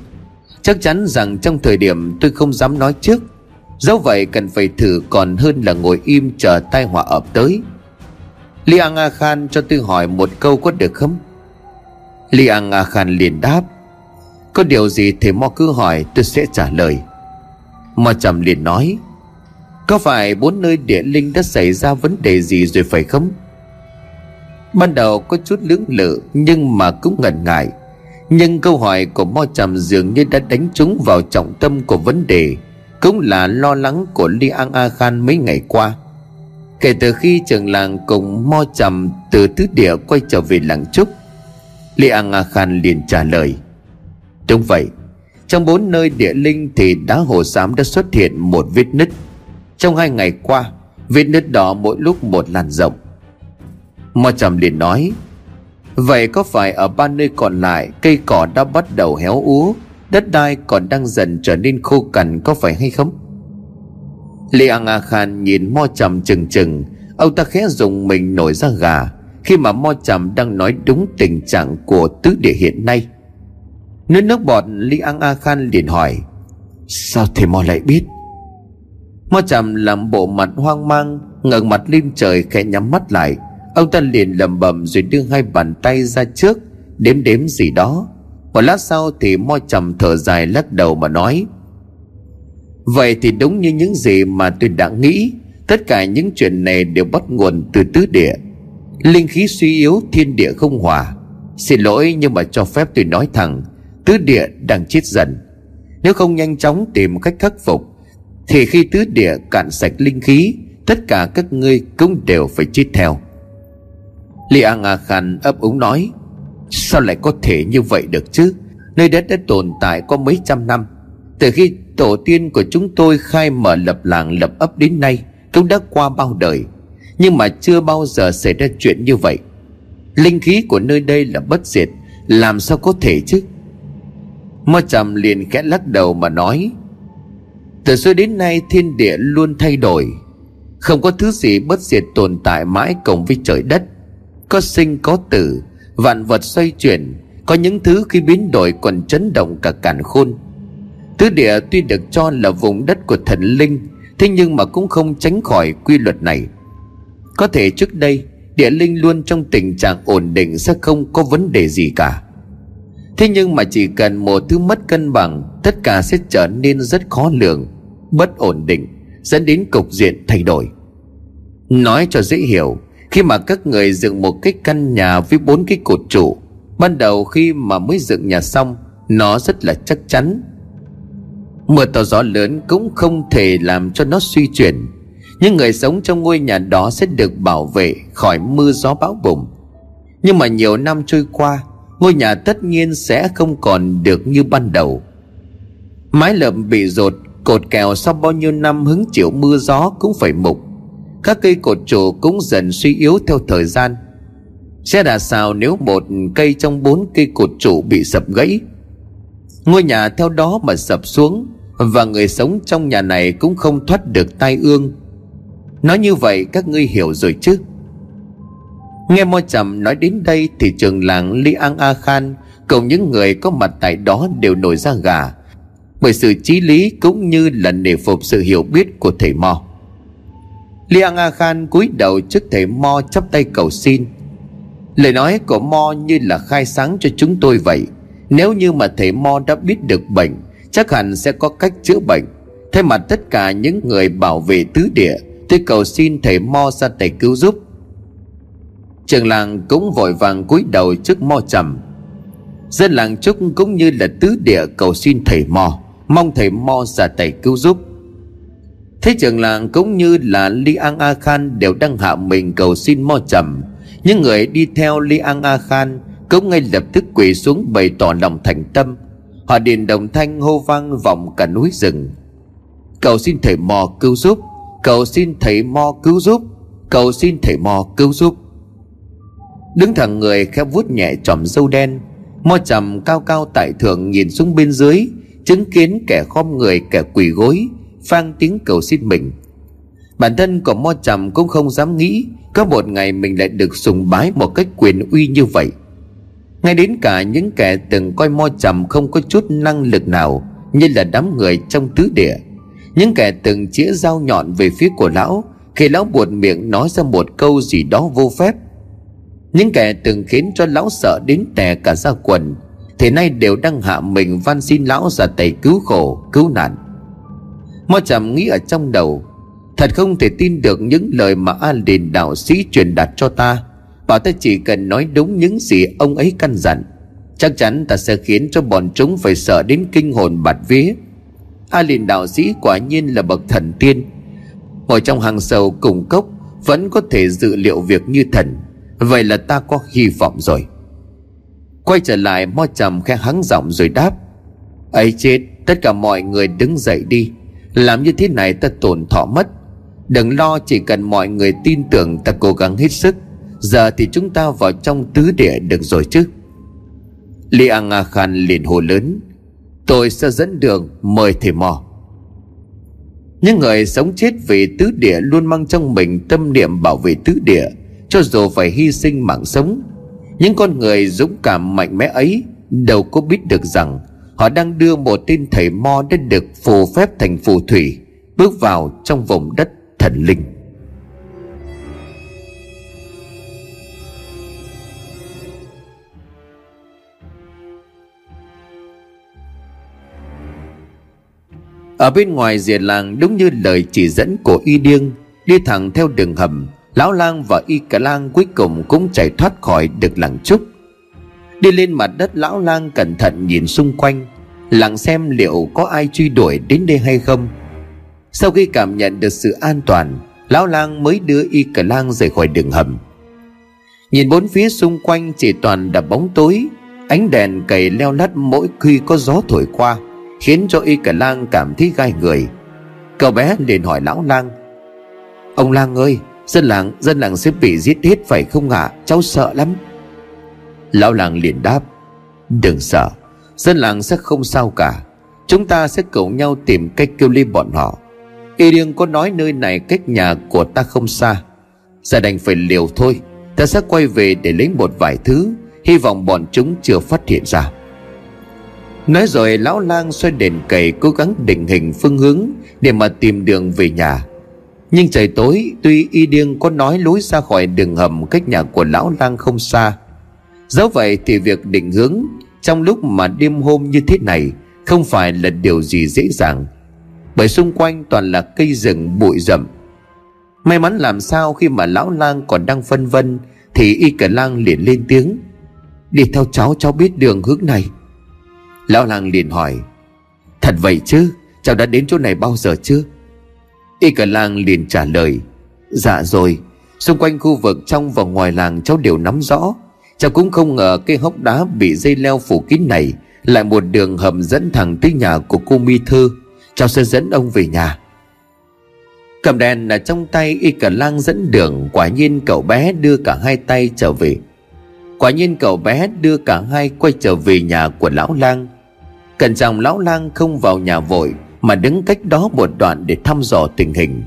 Chắc chắn rằng trong thời điểm tôi không dám nói trước. Dẫu vậy cần phải thử còn hơn là ngồi im chờ tai họa ập tới. Liang A Khan cho tôi hỏi một câu có được không? Liang A Khan liền đáp. Có điều gì thì Mo cứ hỏi, tôi sẽ trả lời. Mo trầm liền nói, Có phải bốn nơi địa linh đã xảy ra vấn đề gì rồi phải không? Ban đầu có chút lưỡng lự, Nhưng mà cũng ngần ngại. Nhưng câu hỏi của Mo Trầm dường như đã đánh trúng vào trọng tâm của vấn đề, Cũng là lo lắng của Li An A Khan mấy ngày qua. Kể từ khi trường làng cùng Mo Trầm từ tứ địa quay trở về làng Trúc, Li An A Khan liền trả lời Đúng vậy. Trong bốn nơi địa linh thì đá hồ xám đã xuất hiện một vết nứt. Trong hai ngày qua, Vết nứt đó mỗi lúc một làn rộng. Mo trầm liền nói, Vậy có phải ở ba nơi còn lại, Cây cỏ đã bắt đầu héo úa, Đất đai còn đang dần trở nên khô cằn Có phải hay không? Lê Ang A Khan nhìn Mo trầm chừng chừng. Ông ta khẽ dùng mình nổi ra gà Khi mà Mo trầm đang nói đúng tình trạng Của tứ địa hiện nay. Nước nước bọt Lý An A Khan liền hỏi, Sao thầy Mo lại biết? Mo trầm làm bộ mặt hoang mang, ngẩng mặt lên trời khẽ nhắm mắt lại. Ông ta liền lầm bầm rồi đưa hai bàn tay ra trước, Đếm đếm gì đó. Một lát sau thì mo trầm thở dài lắc đầu mà nói, Vậy thì đúng như những gì mà tôi đã nghĩ. Tất cả những chuyện này đều bắt nguồn từ tứ địa. Linh khí suy yếu, thiên địa không hòa. Xin lỗi nhưng mà cho phép tôi nói thẳng. Tứ địa đang chết dần. Nếu không nhanh chóng tìm cách khắc phục, Thì khi tứ địa cạn sạch linh khí, Tất cả các ngươi cũng đều phải chết theo. Li An A Khan ấp úng nói, Sao lại có thể như vậy được chứ? Nơi đất đã tồn tại có mấy trăm năm. Từ khi tổ tiên của chúng tôi khai mở lập làng lập ấp đến nay Cũng đã qua bao đời, Nhưng mà chưa bao giờ xảy ra chuyện như vậy. Linh khí của nơi đây là bất diệt, Làm sao có thể chứ? Mo trầm liền khẽ lắc đầu mà nói, Từ xưa đến nay thiên địa luôn thay đổi, Không có thứ gì bất diệt tồn tại mãi cùng với trời đất. Có sinh, có tử, Vạn vật xoay chuyển, Có những thứ khi biến đổi còn chấn động cả càn khôn. Tứ địa tuy được cho là vùng đất của thần linh, Thế nhưng mà cũng không tránh khỏi quy luật này. Có thể trước đây, Địa linh luôn trong tình trạng ổn định Sẽ không có vấn đề gì cả. Thế nhưng mà chỉ cần một thứ mất cân bằng, Tất cả sẽ trở nên rất khó lường, Bất ổn định, Dẫn đến cục diện thay đổi. Nói cho dễ hiểu, Khi mà các người dựng một cái căn nhà Với bốn cái cột trụ, Ban đầu khi mà mới dựng nhà xong, Nó rất là chắc chắn. Mưa to gió lớn cũng không thể làm cho nó suy chuyển. Những người sống trong ngôi nhà đó sẽ được bảo vệ khỏi mưa gió bão bùng. Nhưng mà nhiều năm trôi qua Ngôi nhà tất nhiên sẽ không còn được như ban đầu. Mái lợm bị rột, Cột kèo sau bao nhiêu năm hứng chịu mưa gió cũng phải mục. Các cây cột trụ cũng dần suy yếu theo thời gian. Sẽ đà sao nếu một cây trong bốn cây cột trụ bị sập gãy? Ngôi nhà theo đó mà sập xuống, Và người sống trong nhà này cũng không thoát được tai ương. Nói như vậy các ngươi hiểu rồi chứ? Nghe Mo Trầm nói đến đây Thì trường làng Li An A Khan, Cùng những người có mặt tại đó đều nổi ra gà. Bởi sự trí lý cũng như là nể phục sự hiểu biết của thầy Mo. Li An A Khan cúi đầu trước thầy Mo chắp tay cầu xin. Lời nói của Mo như là khai sáng cho chúng tôi vậy. Nếu như mà thầy Mo đã biết được bệnh, Chắc hẳn sẽ có cách chữa bệnh. Thay mặt tất cả những người bảo vệ tứ địa, Tôi cầu xin thầy Mo ra tay cứu giúp. Trường làng cũng vội vàng cúi đầu trước mo trầm. Dân làng chúc cũng như là tứ địa cầu xin thầy mo, Mong thầy mo ra tay cứu giúp. Thế trường làng cũng như là Li An A Khan đều đang hạ mình cầu xin mo trầm. Những người đi theo Li An A Khan cũng ngay lập tức quỳ xuống bày tỏ lòng thành tâm. Họ điền đồng thanh hô vang vọng cả núi rừng. Cầu xin thầy mò cứu giúp, Cầu xin thầy mo cứu giúp, Cầu xin thầy mò cứu giúp. Đứng thẳng người khẽ vuốt nhẹ chòm râu đen, Mo trầm cao cao tại thượng nhìn xuống bên dưới, Chứng kiến kẻ khom người, kẻ quỳ gối, Phang tiếng cầu xin mình. Bản thân của Mo trầm cũng không dám nghĩ Có một ngày mình lại được sùng bái một cách quyền uy như vậy. Ngay đến cả những kẻ từng coi Mo trầm không có chút năng lực nào, Như là đám người trong tứ địa. Những kẻ từng chĩa dao nhọn về phía của lão, Khi lão buột miệng nói ra một câu gì đó vô phép những kẻ từng khiến cho lão sợ đến tè cả ra quần Thì nay đều đang hạ mình van xin lão ra tay cứu khổ, Cứu nạn. Mo trầm nghĩ ở trong đầu, Thật không thể tin được những lời mà A liền đạo sĩ truyền đạt cho ta. Bảo ta chỉ cần nói đúng những gì ông ấy căn dặn, Chắc chắn ta sẽ khiến cho bọn chúng phải sợ đến kinh hồn bạt vía. A liền đạo sĩ quả nhiên là bậc thần tiên, Ngồi trong hàng sầu cùng cốc, Vẫn có thể dự liệu việc như thần. Vậy là ta có hy vọng rồi. Quay trở lại, Mo trầm khẽ hắng giọng rồi đáp. Ấy chết, Tất cả mọi người đứng dậy đi. Làm như thế này ta tổn thọ mất. Đừng lo, chỉ cần mọi người tin tưởng ta cố gắng hết sức. Giờ thì chúng ta vào trong tứ địa được rồi chứ. Li An A Khan liền hồ lớn. Tôi sẽ dẫn đường, mời thầy mò Những người sống chết vì tứ địa luôn mang trong mình tâm niệm bảo vệ tứ địa cho dù phải hy sinh mạng sống, những con người dũng cảm mạnh mẽ ấy đâu có biết được rằng họ đang đưa một tên thầy mo đã được phù phép thành phù thủy, bước vào trong vùng đất thần linh. Ở bên ngoài rìa làng, đúng như lời chỉ dẫn của Y Điêng, Đi thẳng theo đường hầm Lão lang và y cả lang cuối cùng cũng chạy thoát khỏi được làng trúc. Đi lên mặt đất, lão lang cẩn thận nhìn xung quanh, Lặng xem liệu có ai truy đuổi đến đây hay không. Sau khi cảm nhận được sự an toàn, Lão lang mới đưa y cả lang rời khỏi đường hầm. Nhìn bốn phía xung quanh chỉ toàn là bóng tối, Ánh đèn cầy leo lắt mỗi khi có gió thổi qua, Khiến cho y cả lang cảm thấy gai người. Cậu bé liền hỏi lão lang, Ông lang ơi Dân làng dân làng sẽ bị giết hết phải không ạ? Cháu sợ lắm. Lão làng liền đáp, Đừng sợ, Dân làng sẽ không sao cả. Chúng ta sẽ cùng nhau tìm cách kêu ly bọn họ. Y điên có nói nơi này cách nhà của ta không xa. Giờ đành phải liều thôi, Ta sẽ quay về để lấy một vài thứ. Hy vọng bọn chúng chưa phát hiện ra. Nói rồi, lão lang xoay đèn cầy cố gắng định hình phương hướng Để mà tìm đường về nhà. Nhưng trời tối, tuy y điên có nói lối ra khỏi đường hầm cách nhà của lão lang không xa. Dẫu vậy thì việc định hướng trong lúc mà đêm hôm như thế này Không phải là điều gì dễ dàng. Bởi xung quanh toàn là cây rừng bụi rậm. May mắn làm sao khi mà lão lang còn đang phân vân Thì y cả lang liền lên tiếng. Đi theo cháu cháu biết đường hướng này. Lão lang liền hỏi. Thật vậy chứ? Cháu đã đến chỗ này bao giờ chưa? Y cả lang liền trả lời Dạ rồi, Xung quanh khu vực trong và ngoài làng cháu đều nắm rõ. Cháu cũng không ngờ cây hốc đá bị dây leo phủ kín này Lại một đường hầm dẫn thẳng tới nhà của cô Mi Thư. Cháu sẽ dẫn ông về nhà. Cầm đèn là trong tay y cả lang dẫn đường, Quả nhiên cậu bé đưa cả hai tay trở về. Quả nhiên cậu bé đưa cả hai quay trở về nhà của lão lang. Cẩn trọng lão lang không vào nhà vội mà đứng cách đó một đoạn để thăm dò tình hình.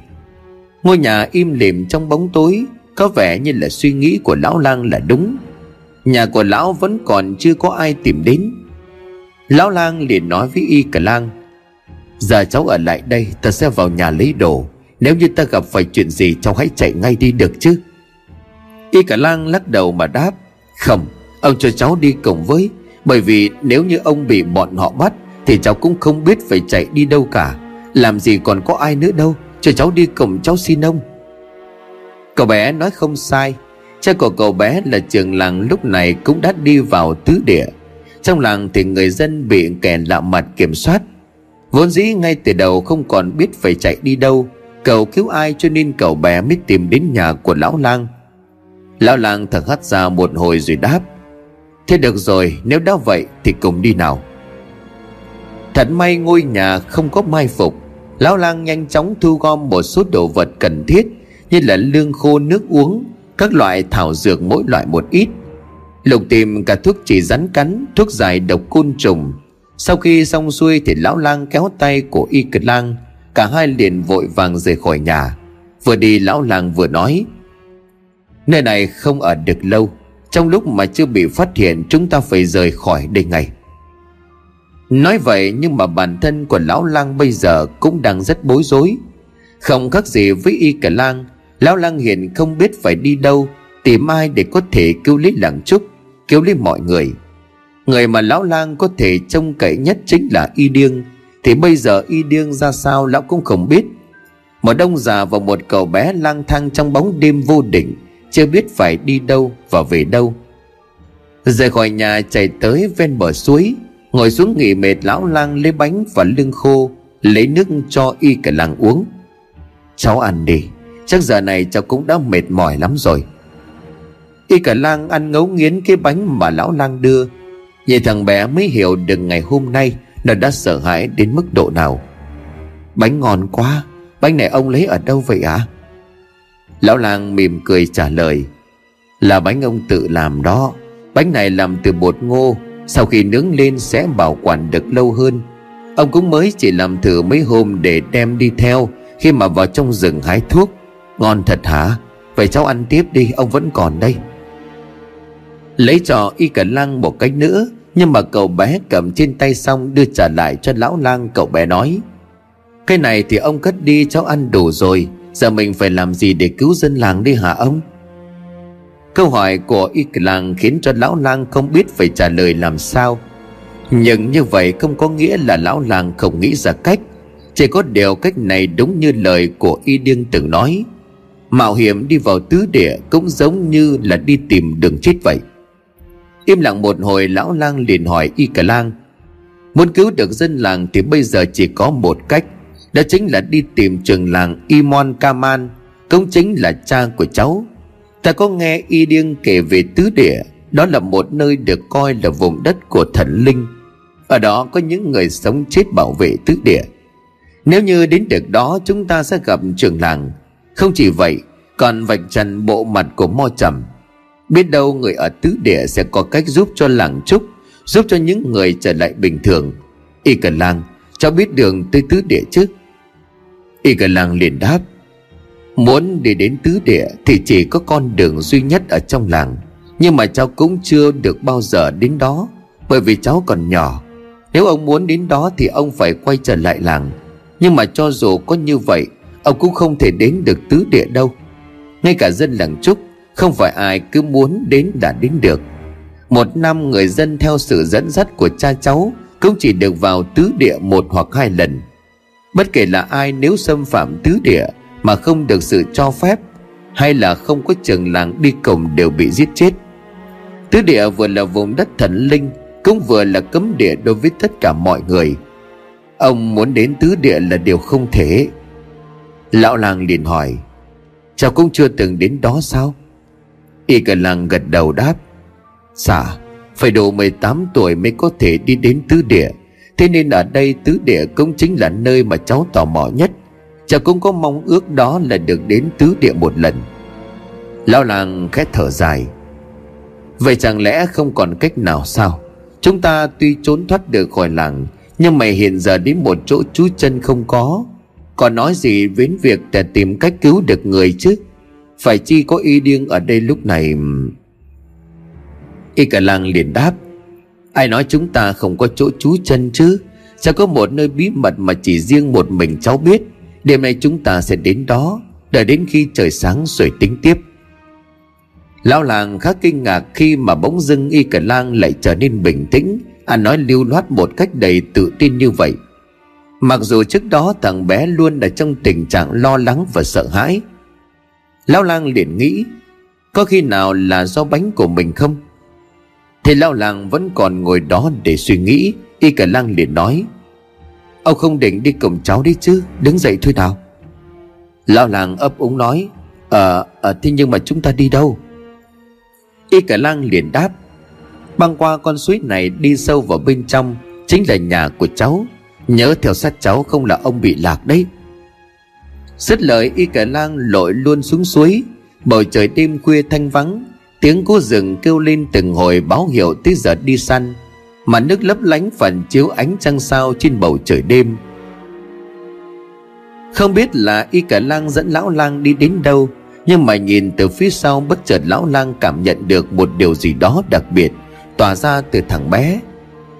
Ngôi nhà im lìm trong bóng tối, Có vẻ như là suy nghĩ của lão lang là đúng. Nhà của lão vẫn còn chưa có ai tìm đến. Lão lang liền nói với y cả lang, Giờ cháu ở lại đây, Ta sẽ vào nhà lấy đồ. Nếu như ta gặp phải chuyện gì, cháu hãy chạy ngay đi được chứ. Y cả lang lắc đầu mà đáp, Không, Ông cho cháu đi cùng với, Bởi vì nếu như ông bị bọn họ bắt thì cháu cũng không biết phải chạy đi đâu cả. Làm gì còn có ai nữa đâu, Cho cháu đi cùng cháu xin ông. Cậu bé nói không sai. Cha của cậu bé là trường làng lúc này cũng đã đi vào tứ địa. Trong làng thì người dân bị kẻ lạ mặt kiểm soát. Vốn dĩ ngay từ đầu không còn biết phải chạy đi đâu. Cầu cứu ai cho nên cậu bé mới tìm đến nhà của lão lang. Lão lang thở hắt ra một hồi rồi đáp. Thế được rồi, nếu đã vậy thì cùng đi nào. Thật may ngôi nhà không có mai phục. Lão lang nhanh chóng thu gom một số đồ vật cần thiết, Như là lương khô, nước uống, các loại thảo dược mỗi loại một ít. Lục tìm cả thuốc chỉ rắn cắn, thuốc giải độc côn trùng. Sau khi xong xuôi thì lão lang kéo tay của y cực lang, cả hai liền vội vàng rời khỏi nhà. Vừa đi, lão lang vừa nói, nơi này không ở được lâu, trong lúc mà chưa bị phát hiện, chúng ta phải rời khỏi đây ngay nói vậy nhưng mà bản thân của lão lang bây giờ cũng đang rất bối rối. Không khác gì với y cả lang, Lão Lang hiện không biết phải đi đâu, Tìm ai để có thể cứu lý làng trúc, Cứu lý mọi người. Người mà Lão Lang có thể trông cậy nhất chính là Y Điêng. Thì bây giờ Y Điêng ra sao Lão cũng không biết. Một đông già và một cậu bé lang thang trong bóng đêm vô định, Chưa biết phải đi đâu và về đâu. Rời khỏi nhà chạy tới ven bờ suối Ngồi xuống nghỉ mệt lão lang lấy bánh và lưng khô, Lấy nước cho y cả làng uống. Cháu ăn đi, Chắc giờ này cháu cũng đã mệt mỏi lắm rồi. Y cả lang ăn ngấu nghiến cái bánh mà lão lang đưa. Nhìn thằng bé mới hiểu được ngày hôm nay Nó đã sợ hãi đến mức độ nào. Bánh ngon quá, Bánh này ông lấy ở đâu vậy ạ? À? Lão lang mỉm cười trả lời, Là bánh ông tự làm đó. Bánh này làm từ bột ngô sau khi nướng lên sẽ bảo quản được lâu hơn, Ông cũng mới chỉ làm thử mấy hôm để đem đi theo. Khi mà vào trong rừng hái thuốc, Ngon thật hả? Vậy cháu ăn tiếp đi, ông vẫn còn đây. Lấy cho y cả lăng một cách nữa, Nhưng mà cậu bé cầm trên tay xong Đưa trả lại cho lão lang, cậu bé nói, Cái này thì ông cất đi, cháu ăn đủ rồi. Giờ mình phải làm gì để cứu dân làng đi hả ông? Câu hỏi của y cả làng khiến cho lão lang không biết phải trả lời làm sao. Nhưng như vậy không có nghĩa là lão Lang không nghĩ ra cách. Chỉ có điều cách này đúng như lời của y điên từng nói. Mạo hiểm đi vào tứ địa cũng giống như là đi tìm đường chết vậy. Im lặng một hồi, lão lang liền hỏi y cả lang Muốn cứu được dân làng thì bây giờ chỉ có một cách, Đó chính là đi tìm trường làng Imon Kaman Cũng chính là cha của cháu. Ta có nghe y điên kể về tứ địa. Đó là một nơi được coi là vùng đất của thần linh. Ở đó có những người sống chết bảo vệ tứ địa. Nếu như đến được đó, chúng ta sẽ gặp trường làng. Không chỉ vậy, Còn vạch trần bộ mặt của mo trầm. Biết đâu người ở tứ địa sẽ có cách giúp cho làng trúc, Giúp cho những người trở lại bình thường. Y cần lang Cháu biết đường tới tứ địa chứ? Y cần làng liền đáp muốn đi đến tứ địa thì chỉ có con đường duy nhất ở trong làng. Nhưng mà cháu cũng chưa được bao giờ đến đó, bởi vì cháu còn nhỏ. Nếu ông muốn đến đó thì ông phải quay trở lại làng. Nhưng mà cho dù có như vậy, ông cũng không thể đến được tứ địa đâu. Ngay cả dân làng trúc, không phải ai cứ muốn đến đã đến được. Một năm người dân theo sự dẫn dắt của cha cháu cũng chỉ được vào tứ địa một hoặc hai lần. Bất kể là ai nếu xâm phạm tứ địa mà không được sự cho phép, hay là không có trường làng đi cùng đều bị giết chết. Tứ địa vừa là vùng đất thần linh, cũng vừa là cấm địa đối với tất cả mọi người. Ông muốn đến tứ địa là điều không thể. Lão làng liền hỏi, cháu cũng chưa từng đến đó sao? Y cả làng gật đầu đáp Dạ Phải đủ 18 tuổi mới có thể đi đến tứ địa. Thế nên ở đây tứ địa cũng chính là nơi mà cháu tò mò nhất. Cháu cũng có mong ước đó là được đến tứ địa một lần. Lão làng khét thở dài. Vậy chẳng lẽ không còn cách nào sao? Chúng ta tuy trốn thoát được khỏi làng, Nhưng mày hiện giờ đến một chỗ chú chân không có. Còn nói gì đến việc để tìm cách cứu được người chứ? Phải chi có y điên ở đây lúc này? Y cả làng liền đáp. Ai nói chúng ta không có chỗ trú chân chứ? Sẽ có một nơi bí mật mà chỉ riêng một mình cháu biết. Đêm nay chúng ta sẽ đến đó, Đợi đến khi trời sáng rồi tính tiếp. Lão làng khá kinh ngạc khi mà bỗng dưng Y cả lang lại trở nên bình tĩnh Anh nói lưu loát một cách đầy tự tin như vậy. Mặc dù trước đó thằng bé luôn là trong tình trạng lo lắng và sợ hãi, Lão lang liền nghĩ, Có khi nào là do bánh của mình không? Thì Lão làng vẫn còn ngồi đó để suy nghĩ, Y cả lang liền nói Ông không định đi cùng cháu đi chứ Đứng dậy thôi nào. Lão làng ấp úng nói Ờ, à, thế nhưng mà chúng ta đi đâu? Y cả lang liền đáp Băng qua con suối này đi sâu vào bên trong Chính là nhà của cháu. Nhớ theo sát cháu không là ông bị lạc đấy. Dứt lời y cả lang lội luôn xuống suối. Bầu trời đêm khuya thanh vắng Tiếng cú rừng kêu lên từng hồi báo hiệu tới giờ đi săn. Mà nước lấp lánh phần chiếu ánh trăng sao trên bầu trời đêm. Không biết là y cả lang dẫn lão lang đi đến đâu, Nhưng mà nhìn từ phía sau bất chợt lão lang cảm nhận được một điều gì đó đặc biệt, Tỏa ra từ thằng bé.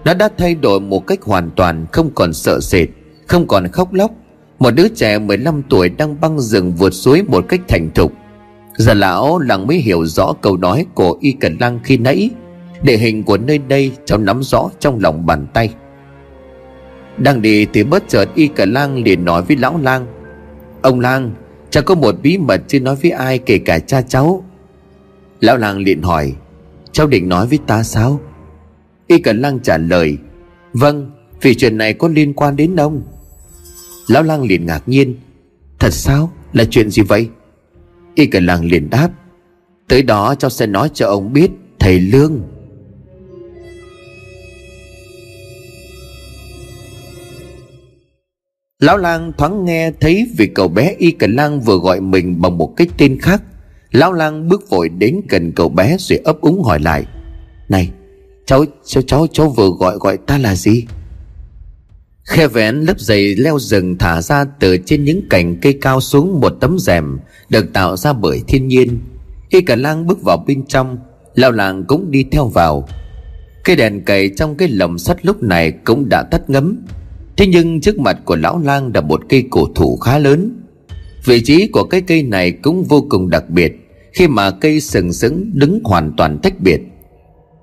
Nó đã thay đổi một cách hoàn toàn, không còn sợ sệt, Không còn khóc lóc. Một đứa trẻ 15 tuổi đang băng rừng vượt suối một cách thành thục. Giờ lão lặng mới hiểu rõ câu nói của Y Cần Lang khi nãy. Địa hình của nơi đây cháu nắm rõ trong lòng bàn tay. Đang đi thì bất chợt Y Cả Lang liền nói với lão lang. Ông lang Cháu có một bí mật chưa nói với ai kể cả cha cháu. Lão lang liền hỏi, Cháu định nói với ta sao? Y Cả Lang trả lời Vâng vì chuyện này có liên quan đến ông. Lão lang liền ngạc nhiên, Thật sao? Là chuyện gì vậy? Y cả lang liền đáp, Tới đó cháu sẽ nói cho ông biết, Thầy Lương. Lão lang thoáng nghe thấy vì cậu bé Y Cần lang vừa gọi mình bằng một cái tên khác Lão lang bước vội đến gần cậu bé rồi ấp úng hỏi lại Này cháu cháu cháu cháu vừa gọi gọi ta là gì Khe vén lớp dày leo rừng thả ra từ trên những cành cây cao xuống một tấm rèm được tạo ra bởi thiên nhiên. Y Cần lang bước vào bên trong, lão làng cũng đi theo vào. Cây đèn cầy trong cái lồng sắt lúc này cũng đã tắt ngấm. Thế nhưng trước mặt của lão lang là một cây cổ thụ khá lớn. Vị trí của cái cây này cũng vô cùng đặc biệt, khi mà cây sừng sững đứng hoàn toàn tách biệt.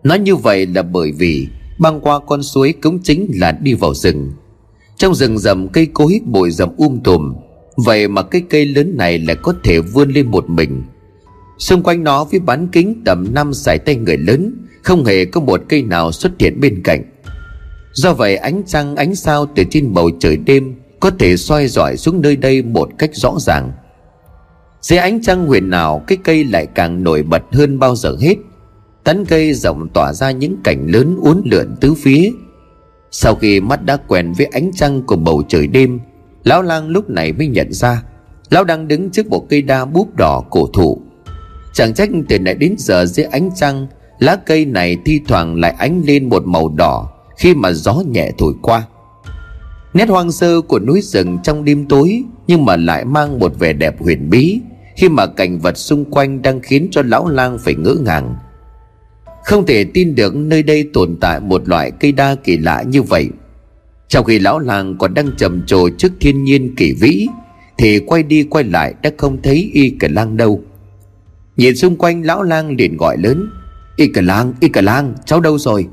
Nói như vậy là bởi vì băng qua con suối cũng chính là đi vào rừng trong rừng rậm cây cối bụi rậm um tùm, vậy mà cái cây lớn này lại có thể vươn lên một mình xung quanh nó với bán kính tầm năm sải tay người lớn, không hề có một cây nào xuất hiện bên cạnh do vậy ánh trăng, ánh sao từ trên bầu trời đêm có thể soi rọi xuống nơi đây một cách rõ ràng. Dưới ánh trăng huyền nào cái cây lại càng nổi bật hơn bao giờ hết. Tán cây rộng tỏa ra những cảnh lớn uốn lượn tứ phía. Sau khi mắt đã quen với ánh trăng của bầu trời đêm, Lão lang lúc này mới nhận ra, Lão đang đứng trước một cây đa búp đỏ cổ thụ. Chẳng trách từ nãy đến giờ dưới ánh trăng, Lá cây này thi thoảng lại ánh lên một màu đỏ. Khi mà gió nhẹ thổi qua. Nét hoang sơ của núi rừng trong đêm tối nhưng mà lại mang một vẻ đẹp huyền bí khi mà cảnh vật xung quanh đang khiến cho lão lang phải ngỡ ngàng. Không thể tin được nơi đây tồn tại một loại cây đa kỳ lạ như vậy. Trong khi lão làng còn đang trầm trồ trước thiên nhiên kỳ vĩ, thì quay đi quay lại đã không thấy y cả lang đâu. Nhìn xung quanh lão lang liền gọi lớn, y cả lang, y cả lang, cháu đâu rồi?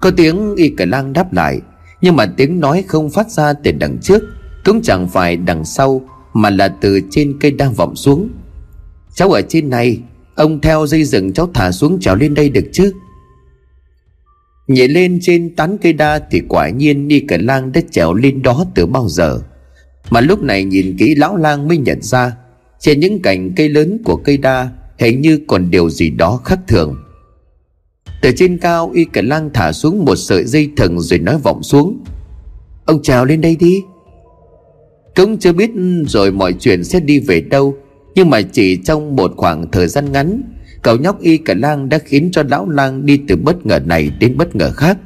Có tiếng y cả lang đáp lại, nhưng mà tiếng nói không phát ra từ đằng trước, cũng chẳng phải đằng sau, mà là từ trên cây đang vọng xuống. Cháu ở trên này, ông theo dây rừng cháu thả xuống trèo lên đây được chứ? Nhảy lên trên tán cây đa thì quả nhiên ni cả lang đã trèo lên đó từ bao giờ. Mà lúc này nhìn kỹ lão lang mới nhận ra, trên những cành cây lớn của cây đa hình như còn điều gì đó khác thường từ trên cao, y cả lang thả xuống một sợi dây thừng rồi nói vọng xuống. Ông trèo lên đây đi. Cũng chưa biết rồi mọi chuyện sẽ đi về đâu, nhưng mà chỉ trong một khoảng thời gian ngắn, Cậu nhóc y cả lang đã khiến cho lão lang đi từ bất ngờ này đến bất ngờ khác.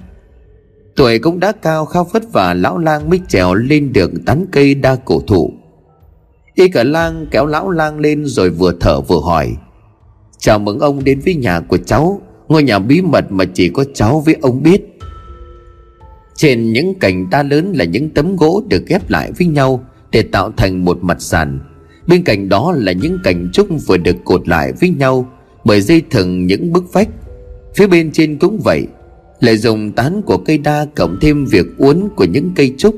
Tuổi cũng đã cao, khao phất và lão lang mới trèo lên được tán cây đa cổ thụ. Y cả lang kéo lão lang lên rồi vừa thở vừa hỏi, Chào mừng ông đến với nhà của cháu. Ngôi nhà bí mật mà chỉ có cháu với ông biết. Trên những cành đa lớn là những tấm gỗ được ghép lại với nhau Để tạo thành một mặt sàn. Bên cạnh đó là những cành trúc vừa được cột lại với nhau Bởi dây thừng những bức vách. Phía bên trên cũng vậy Lại dùng tán của cây đa cộng thêm việc uốn của những cây trúc.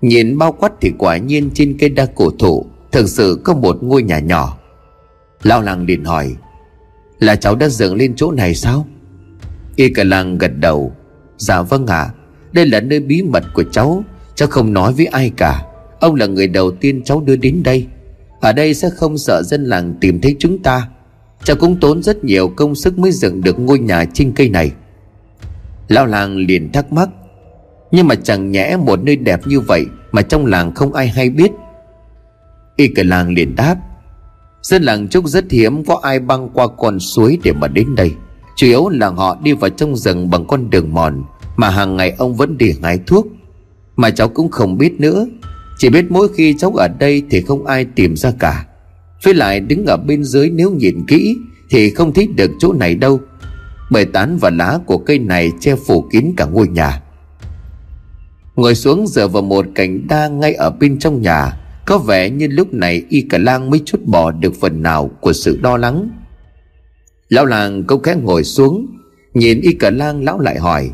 Nhìn bao quát thì quả nhiên trên cây đa cổ thụ Thực sự có một ngôi nhà nhỏ. Lao làng liền hỏi là cháu đã dựng lên chỗ này sao? Y cả làng gật đầu. Dạ vâng ạ. À, Đây là nơi bí mật của cháu Cháu không nói với ai cả. Ông là người đầu tiên cháu đưa đến đây. Ở đây sẽ không sợ dân làng tìm thấy chúng ta. Cháu cũng tốn rất nhiều công sức mới dựng được ngôi nhà trên cây này. Lão làng liền thắc mắc. Nhưng mà chẳng nhẽ một nơi đẹp như vậy Mà trong làng không ai hay biết? Y cả làng liền đáp. Dân làng Trúc rất hiếm có ai băng qua con suối để mà đến đây. Chủ yếu là họ đi vào trong rừng bằng con đường mòn, Mà hàng ngày ông vẫn đi hái thuốc. Mà cháu cũng không biết nữa. Chỉ biết mỗi khi cháu ở đây thì không ai tìm ra cả. Với lại đứng ở bên dưới nếu nhìn kỹ Thì không thấy được chỗ này đâu. Bởi tán và lá của cây này che phủ kín cả ngôi nhà. Ngồi xuống dựa vào một cành đa ngay ở bên trong nhà. Có vẻ như lúc này y cả lang mới chút bỏ được phần nào của sự lo lắng. Lão làng câu khẽ ngồi xuống, Nhìn y cả lang lão lại hỏi,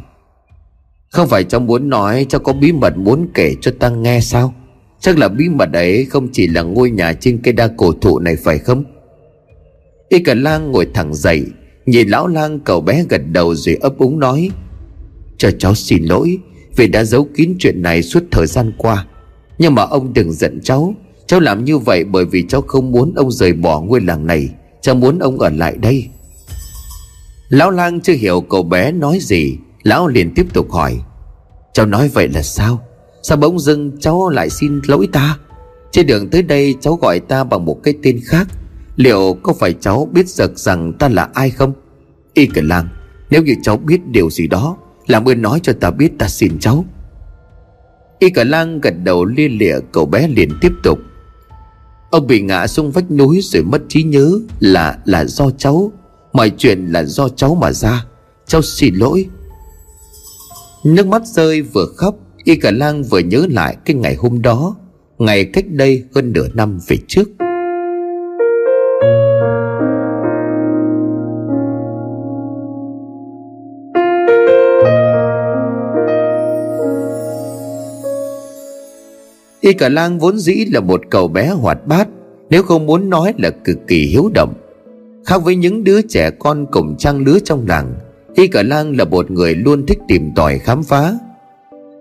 Không phải cháu muốn nói cháu có bí mật muốn kể cho ta nghe sao? Chắc là bí mật ấy không chỉ là ngôi nhà trên cây đa cổ thụ này phải không? Y cả lang ngồi thẳng dậy, Nhìn lão lang cậu bé gật đầu rồi ấp úng nói, Cho cháu xin lỗi Vì đã giấu kín chuyện này suốt thời gian qua. Nhưng mà ông đừng giận cháu. Cháu làm như vậy bởi vì cháu không muốn ông rời bỏ ngôi làng này. Cháu muốn ông ở lại đây. Lão lang chưa hiểu cậu bé nói gì. Lão liền tiếp tục hỏi. Cháu nói vậy là sao? Sao bỗng dưng cháu lại xin lỗi ta? Trên đường tới đây cháu gọi ta bằng một cái tên khác. Liệu có phải cháu biết giật rằng ta là ai không? Y cả làng Nếu như cháu biết điều gì đó, Làm ơn nói cho ta biết ta xin cháu. Y cả lang gật đầu lia lịa, Cậu bé liền tiếp tục. Ông bị ngã xuống vách núi rồi mất trí nhớ Là là do cháu. Mọi chuyện là do cháu mà ra. Cháu xin lỗi. Nước mắt rơi vừa khóc, Y cả lang vừa nhớ lại cái ngày hôm đó, Ngày cách đây hơn nửa năm về trước. Y cả lang vốn dĩ là một cậu bé hoạt bát, Nếu không muốn nói là cực kỳ hiếu động. Khác với những đứa trẻ con cùng trang lứa trong làng Y cả lang là một người luôn thích tìm tòi khám phá.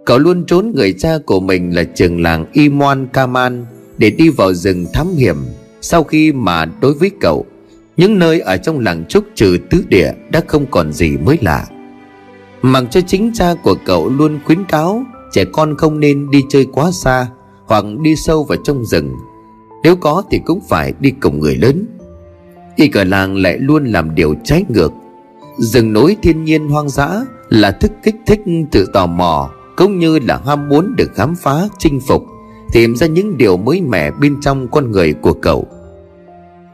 Cậu luôn trốn người cha của mình là trường làng Imoan Kaman Để đi vào rừng thám hiểm. Sau khi mà đối với cậu, Những nơi ở trong làng trúc trừ tứ địa Đã không còn gì mới lạ. Mặc cho chính cha của cậu luôn khuyến cáo, Trẻ con không nên đi chơi quá xa hoặc đi sâu vào trong rừng. Nếu có thì cũng phải đi cùng người lớn. Y cả làng lại luôn làm điều trái ngược. Rừng núi thiên nhiên hoang dã Là thức kích thích, tự tò mò, cũng như là ham muốn được khám phá, chinh phục, tìm ra những điều mới mẻ bên trong con người của cậu.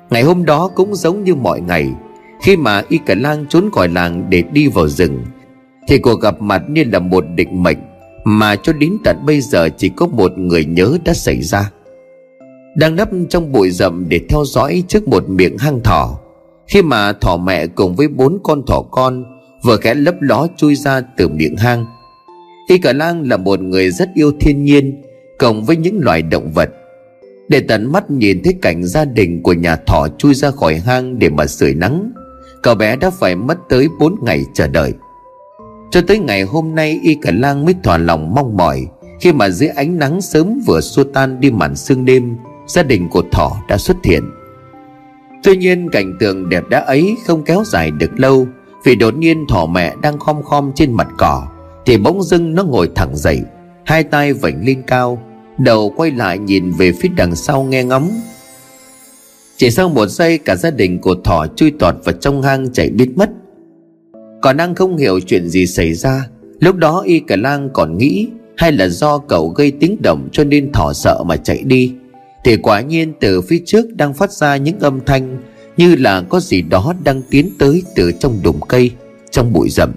Ngày hôm đó cũng giống như mọi ngày, khi mà y cả lang trốn khỏi làng để đi vào rừng, thì cuộc gặp mặt như là một định mệnh mà cho đến tận bây giờ chỉ có một người nhớ đã xảy ra. Đang nấp trong bụi rậm để theo dõi trước một miệng hang thỏ. Khi mà thỏ mẹ cùng với bốn con thỏ con vừa khẽ lấp ló chui ra từ miệng hang. Y cả lang là một người rất yêu thiên nhiên cộng với những loài động vật. Để tận mắt nhìn thấy cảnh gia đình của nhà thỏ chui ra khỏi hang để mà sưởi nắng, cậu bé đã phải mất tới 4 ngày chờ đợi cho tới ngày hôm nay, y cả lang mới thỏa lòng mong mỏi. Khi mà dưới ánh nắng sớm vừa xua tan đi màn sương đêm, gia đình của thỏ đã xuất hiện. Tuy nhiên, cảnh tượng đẹp đã ấy không kéo dài được lâu, vì đột nhiên thỏ mẹ đang khom khom trên mặt cỏ, thì bỗng dưng nó ngồi thẳng dậy, hai tay vảnh lên cao, đầu quay lại nhìn về phía đằng sau nghe ngóng. Chỉ sau một giây, cả gia đình của thỏ chui tọt vào trong hang chạy biến mất còn đang không hiểu chuyện gì xảy ra. Lúc đó y cả lang còn nghĩ, hay là do cậu gây tiếng động cho nên thỏ sợ mà chạy đi. Thì quả nhiên từ phía trước đang phát ra những âm thanh như là có gì đó đang tiến tới từ trong đùm cây, trong bụi rậm.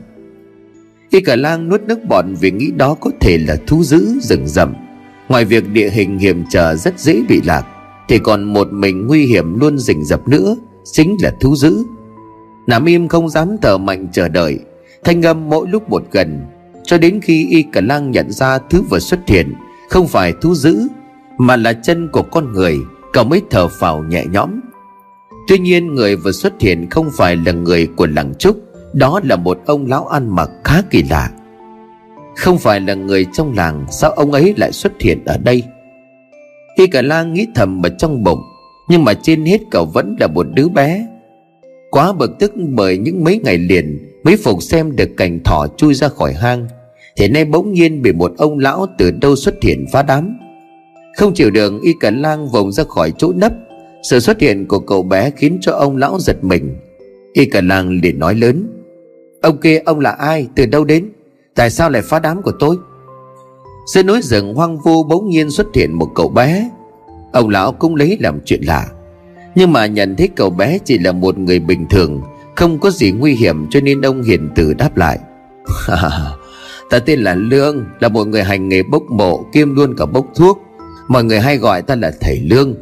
Y cả lang nuốt nước bọt vì nghĩ đó có thể là thú dữ rừng rậm. Ngoài việc địa hình hiểm trở rất dễ bị lạc, thì còn một mình nguy hiểm luôn rình rập nữa, chính là thú dữ nằm im không dám thở mạnh chờ đợi. Thanh âm mỗi lúc một gần, cho đến khi y cả lang nhận ra thứ vừa xuất hiện, không phải thú dữ, mà là chân của con người, cậu mới thở phào nhẹ nhõm. Tuy nhiên người vừa xuất hiện không phải là người của làng trúc, đó là một ông lão ăn mặc khá kỳ lạ. Không phải là người trong làng, sao ông ấy lại xuất hiện ở đây? Y cả lang nghĩ thầm ở trong bụng, nhưng mà trên hết cậu vẫn là một đứa bé quá bực tức bởi những mấy ngày liền mới phục xem được cảnh thỏ chui ra khỏi hang. Thì nay bỗng nhiên bị một ông lão từ đâu xuất hiện phá đám. Không chịu được, y cả lang vòng ra khỏi chỗ nấp. Sự xuất hiện của cậu bé khiến cho ông lão giật mình. Y cả lang liền nói lớn, ông kia, ông là ai? Từ đâu đến? Tại sao lại phá đám của tôi? Dưới núi rừng hoang vu bỗng nhiên xuất hiện một cậu bé. Ông lão cũng lấy làm chuyện lạ nhưng mà nhận thấy cậu bé chỉ là một người bình thường, không có gì nguy hiểm cho nên ông hiền từ đáp lại. [LAUGHS] Ta tên là lương, là một người hành nghề bốc mộ, kiêm luôn cả bốc thuốc. Mọi người hay gọi ta là thầy lương.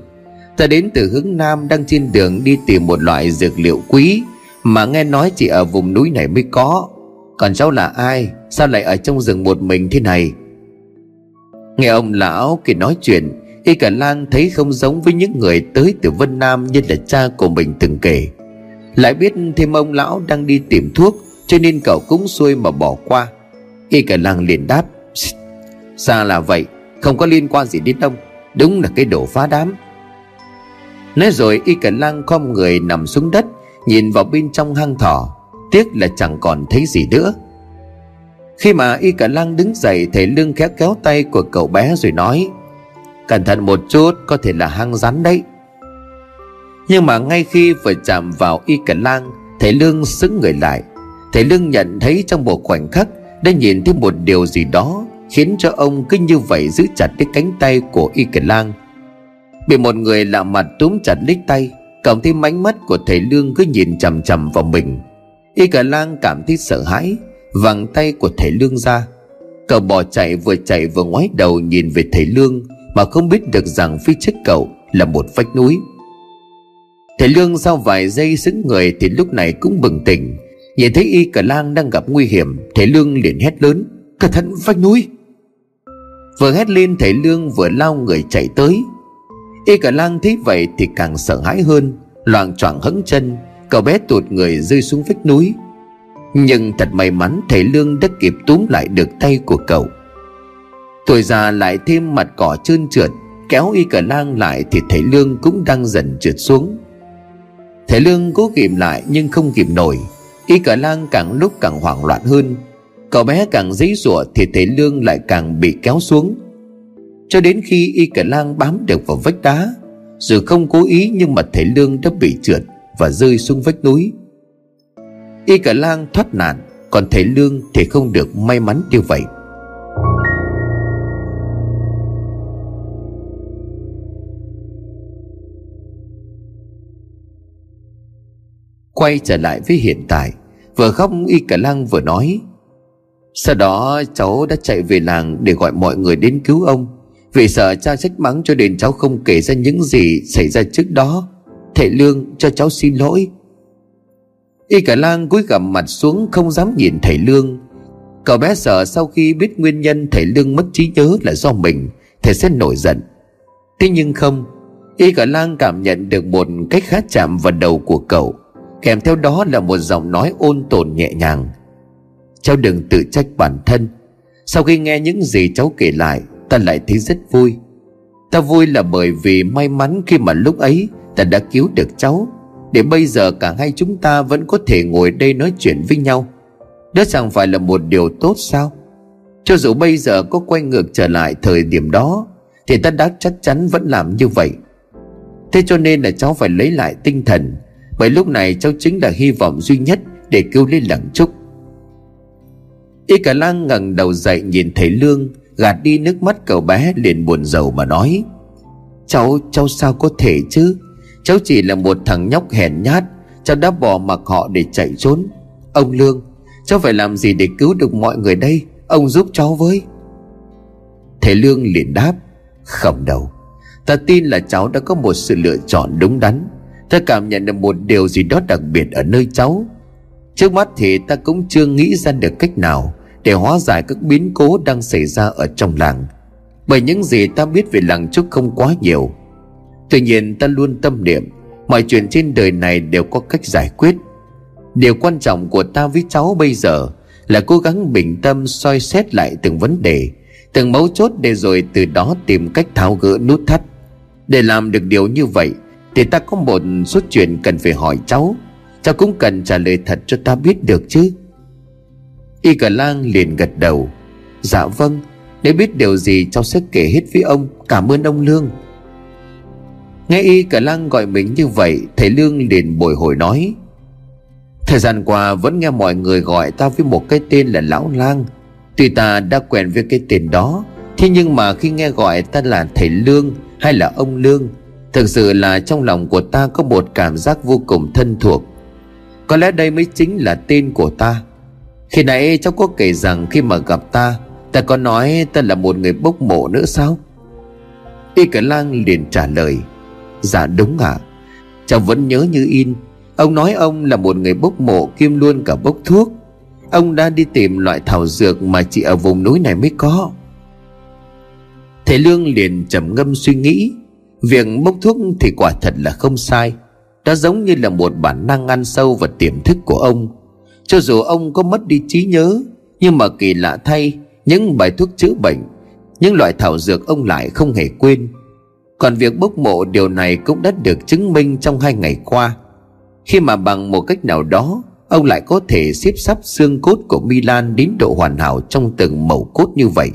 Ta đến từ hướng nam, đang trên đường đi tìm một loại dược liệu quý, mà nghe nói chỉ ở vùng núi này mới có. Còn cháu là ai? Sao lại ở trong rừng một mình thế này? Nghe ông lão kể nói chuyện y cả lang thấy không giống với những người tới từ vân nam như là cha của mình từng kể, lại biết thêm ông lão đang đi tìm thuốc, cho nên cậu cũng xuôi mà bỏ qua. Y cả lang liền đáp xa là vậy, không có liên quan gì đến ông, đúng là cái đồ phá đám. Nói rồi y cả lang khom người nằm xuống đất, nhìn vào bên trong hang thỏ, tiếc là chẳng còn thấy gì nữa. Khi mà y cả lang đứng dậy, thầy lương kéo kéo tay của cậu bé rồi nói cẩn thận một chút, có thể là hang rắn đấy. Nhưng mà ngay khi vừa chạm vào y cả lang, thầy lương sững người lại. Thầy lương nhận thấy trong một khoảnh khắc đã nhìn thấy một điều gì đó khiến cho ông cứ như vậy giữ chặt cái cánh tay của y cả lang. Bị một người lạ mặt túm chặt lấy tay cộng thêm ánh mắt của thầy lương cứ nhìn chằm chằm vào mình. Y cả lang cảm thấy sợ hãi, vàng tay của thầy lương ra. Cậu bỏ chạy, vừa chạy vừa ngoái đầu nhìn về thầy lương mà không biết được rằng phía trước cậu là một vách núi. Thầy lương sau vài giây xứng người thì lúc này cũng bừng tỉnh. Nhìn thấy y cả lang đang gặp nguy hiểm, thầy lương liền hét lớn, cẩn thận, vách núi! Vừa hét lên, thầy lương vừa lao người chạy tới. Y cả lang thấy vậy thì càng sợ hãi hơn, loạng choạng hững chân, cậu bé tuột người rơi xuống vách núi. Nhưng thật may mắn, thầy lương đã kịp túm lại được tay của cậu tuổi già lại thêm mặt cỏ trơn trượt, kéo y cả lang lại thì thầy lương cũng đang dần trượt xuống. Thầy lương cố kìm lại nhưng không kìm nổi, y cả lang càng lúc càng hoảng loạn hơn. Cậu bé càng giấy rủa thì thầy lương lại càng bị kéo xuống. Cho đến khi y cả lang bám được vào vách đá, dù không cố ý nhưng mà thầy lương đã bị trượt và rơi xuống vách núi. Y cả lang thoát nạn, còn thầy lương thì không được may mắn như vậy. Quay trở lại với hiện tại. Vừa khóc, y cả lang vừa nói, Sau đó cháu đã chạy về làng Để gọi mọi người đến cứu ông. Vì sợ cha trách mắng cho nên cháu không kể ra những gì xảy ra trước đó. Thầy Lương cho cháu xin lỗi. Y cả lang cúi gằm mặt xuống không dám nhìn thầy Lương. Cậu bé sợ sau khi biết nguyên nhân thầy Lương mất trí nhớ là do mình, Thầy sẽ nổi giận. Thế nhưng không, Y cả lang cảm nhận được một cách khá chạm vào đầu của cậu. Kèm theo đó là một giọng nói ôn tồn nhẹ nhàng. Cháu đừng tự trách bản thân. Sau khi nghe những gì cháu kể lại, Ta lại thấy rất vui. Ta vui là bởi vì may mắn khi mà lúc ấy Ta đã cứu được cháu, Để bây giờ cả hai chúng ta vẫn có thể ngồi đây nói chuyện với nhau. Đó chẳng phải là một điều tốt sao? Cho dù bây giờ có quay ngược trở lại thời điểm đó, Thì ta đã chắc chắn vẫn làm như vậy. Thế cho nên là cháu phải lấy lại tinh thần bởi lúc này cháu chính là hy vọng duy nhất Để cứu lấy lặng trúc. Y cả lang ngẩng đầu dậy nhìn thấy Lương Gạt đi nước mắt cậu bé liền buồn rầu mà nói Cháu, cháu sao có thể chứ? Cháu chỉ là một thằng nhóc hèn nhát Cháu đã bỏ mặc họ để chạy trốn. Ông Lương Cháu phải làm gì để cứu được mọi người đây? Ông giúp cháu với. Thầy Lương liền đáp Không đâu. Ta tin là cháu đã có một sự lựa chọn đúng đắn. Ta cảm nhận được một điều gì đó đặc biệt ở nơi cháu. Trước mắt thì ta cũng chưa nghĩ ra được cách nào Để hóa giải các biến cố đang xảy ra ở trong làng. Bởi những gì ta biết về làng Trúc không quá nhiều. Tuy nhiên ta luôn tâm niệm, Mọi chuyện trên đời này đều có cách giải quyết. Điều quan trọng của ta với cháu bây giờ Là cố gắng bình tâm soi xét lại từng vấn đề, Từng mấu chốt để rồi từ đó tìm cách tháo gỡ nút thắt. Để làm được điều như vậy thì ta có một số chuyện cần phải hỏi cháu. Cháu cũng cần trả lời thật cho ta biết được chứ. Y cả lang liền gật đầu. Dạ vâng Nếu biết điều gì cháu sẽ kể hết với ông. Cảm ơn ông Lương. Nghe y cả lang gọi mình như vậy, Thầy Lương liền bồi hồi nói. Thời gian qua vẫn nghe mọi người gọi ta với một cái tên là Lão Lang. Tuy ta đã quen với cái tên đó, Thế nhưng mà khi nghe gọi ta là thầy Lương hay là ông Lương Thực sự là trong lòng của ta có một cảm giác vô cùng thân thuộc. Có lẽ đây mới chính là tên của ta. Khi nãy cháu có kể rằng khi mà gặp ta Ta có nói ta là một người bốc mộ nữa sao? Y cả lang liền trả lời Dạ đúng ạ. À. Cháu vẫn nhớ như in, Ông nói ông là một người bốc mộ kiêm luôn cả bốc thuốc. Ông đã đi tìm loại thảo dược mà chỉ ở vùng núi này mới có. Thầy Lương liền trầm ngâm suy nghĩ. Việc bốc thuốc thì quả thật là không sai. Đó giống như là một bản năng ăn sâu vào tiềm thức của ông. Cho dù ông có mất đi trí nhớ, Nhưng mà kỳ lạ thay, Những bài thuốc chữa bệnh, Những loại thảo dược ông lại không hề quên. Còn việc bốc mộ điều này cũng đã được chứng minh trong hai ngày qua. Khi mà bằng một cách nào đó, Ông lại có thể xếp sắp xương cốt của Milan đến độ hoàn hảo trong từng mẩu cốt như vậy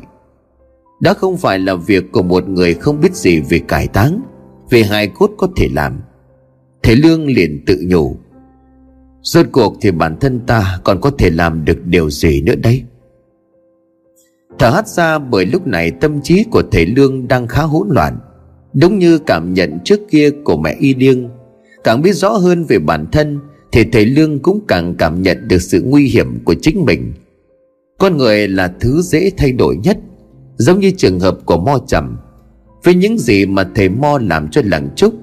đó không phải là việc của một người không biết gì về cải táng, Về hài cốt có thể làm. Thế Lương liền tự nhủ. Rốt cuộc thì bản thân ta còn có thể làm được điều gì nữa đây? Thở hắt ra bởi lúc này tâm trí của thầy Lương đang khá hỗn loạn. Đúng như cảm nhận trước kia của mẹ Y Điêng, Càng biết rõ hơn về bản thân Thì thầy Lương cũng càng cảm nhận được sự nguy hiểm của chính mình. Con người là thứ dễ thay đổi nhất. Giống như trường hợp của Mo Trầm. Với những gì mà thầy Mo làm cho làng trúc,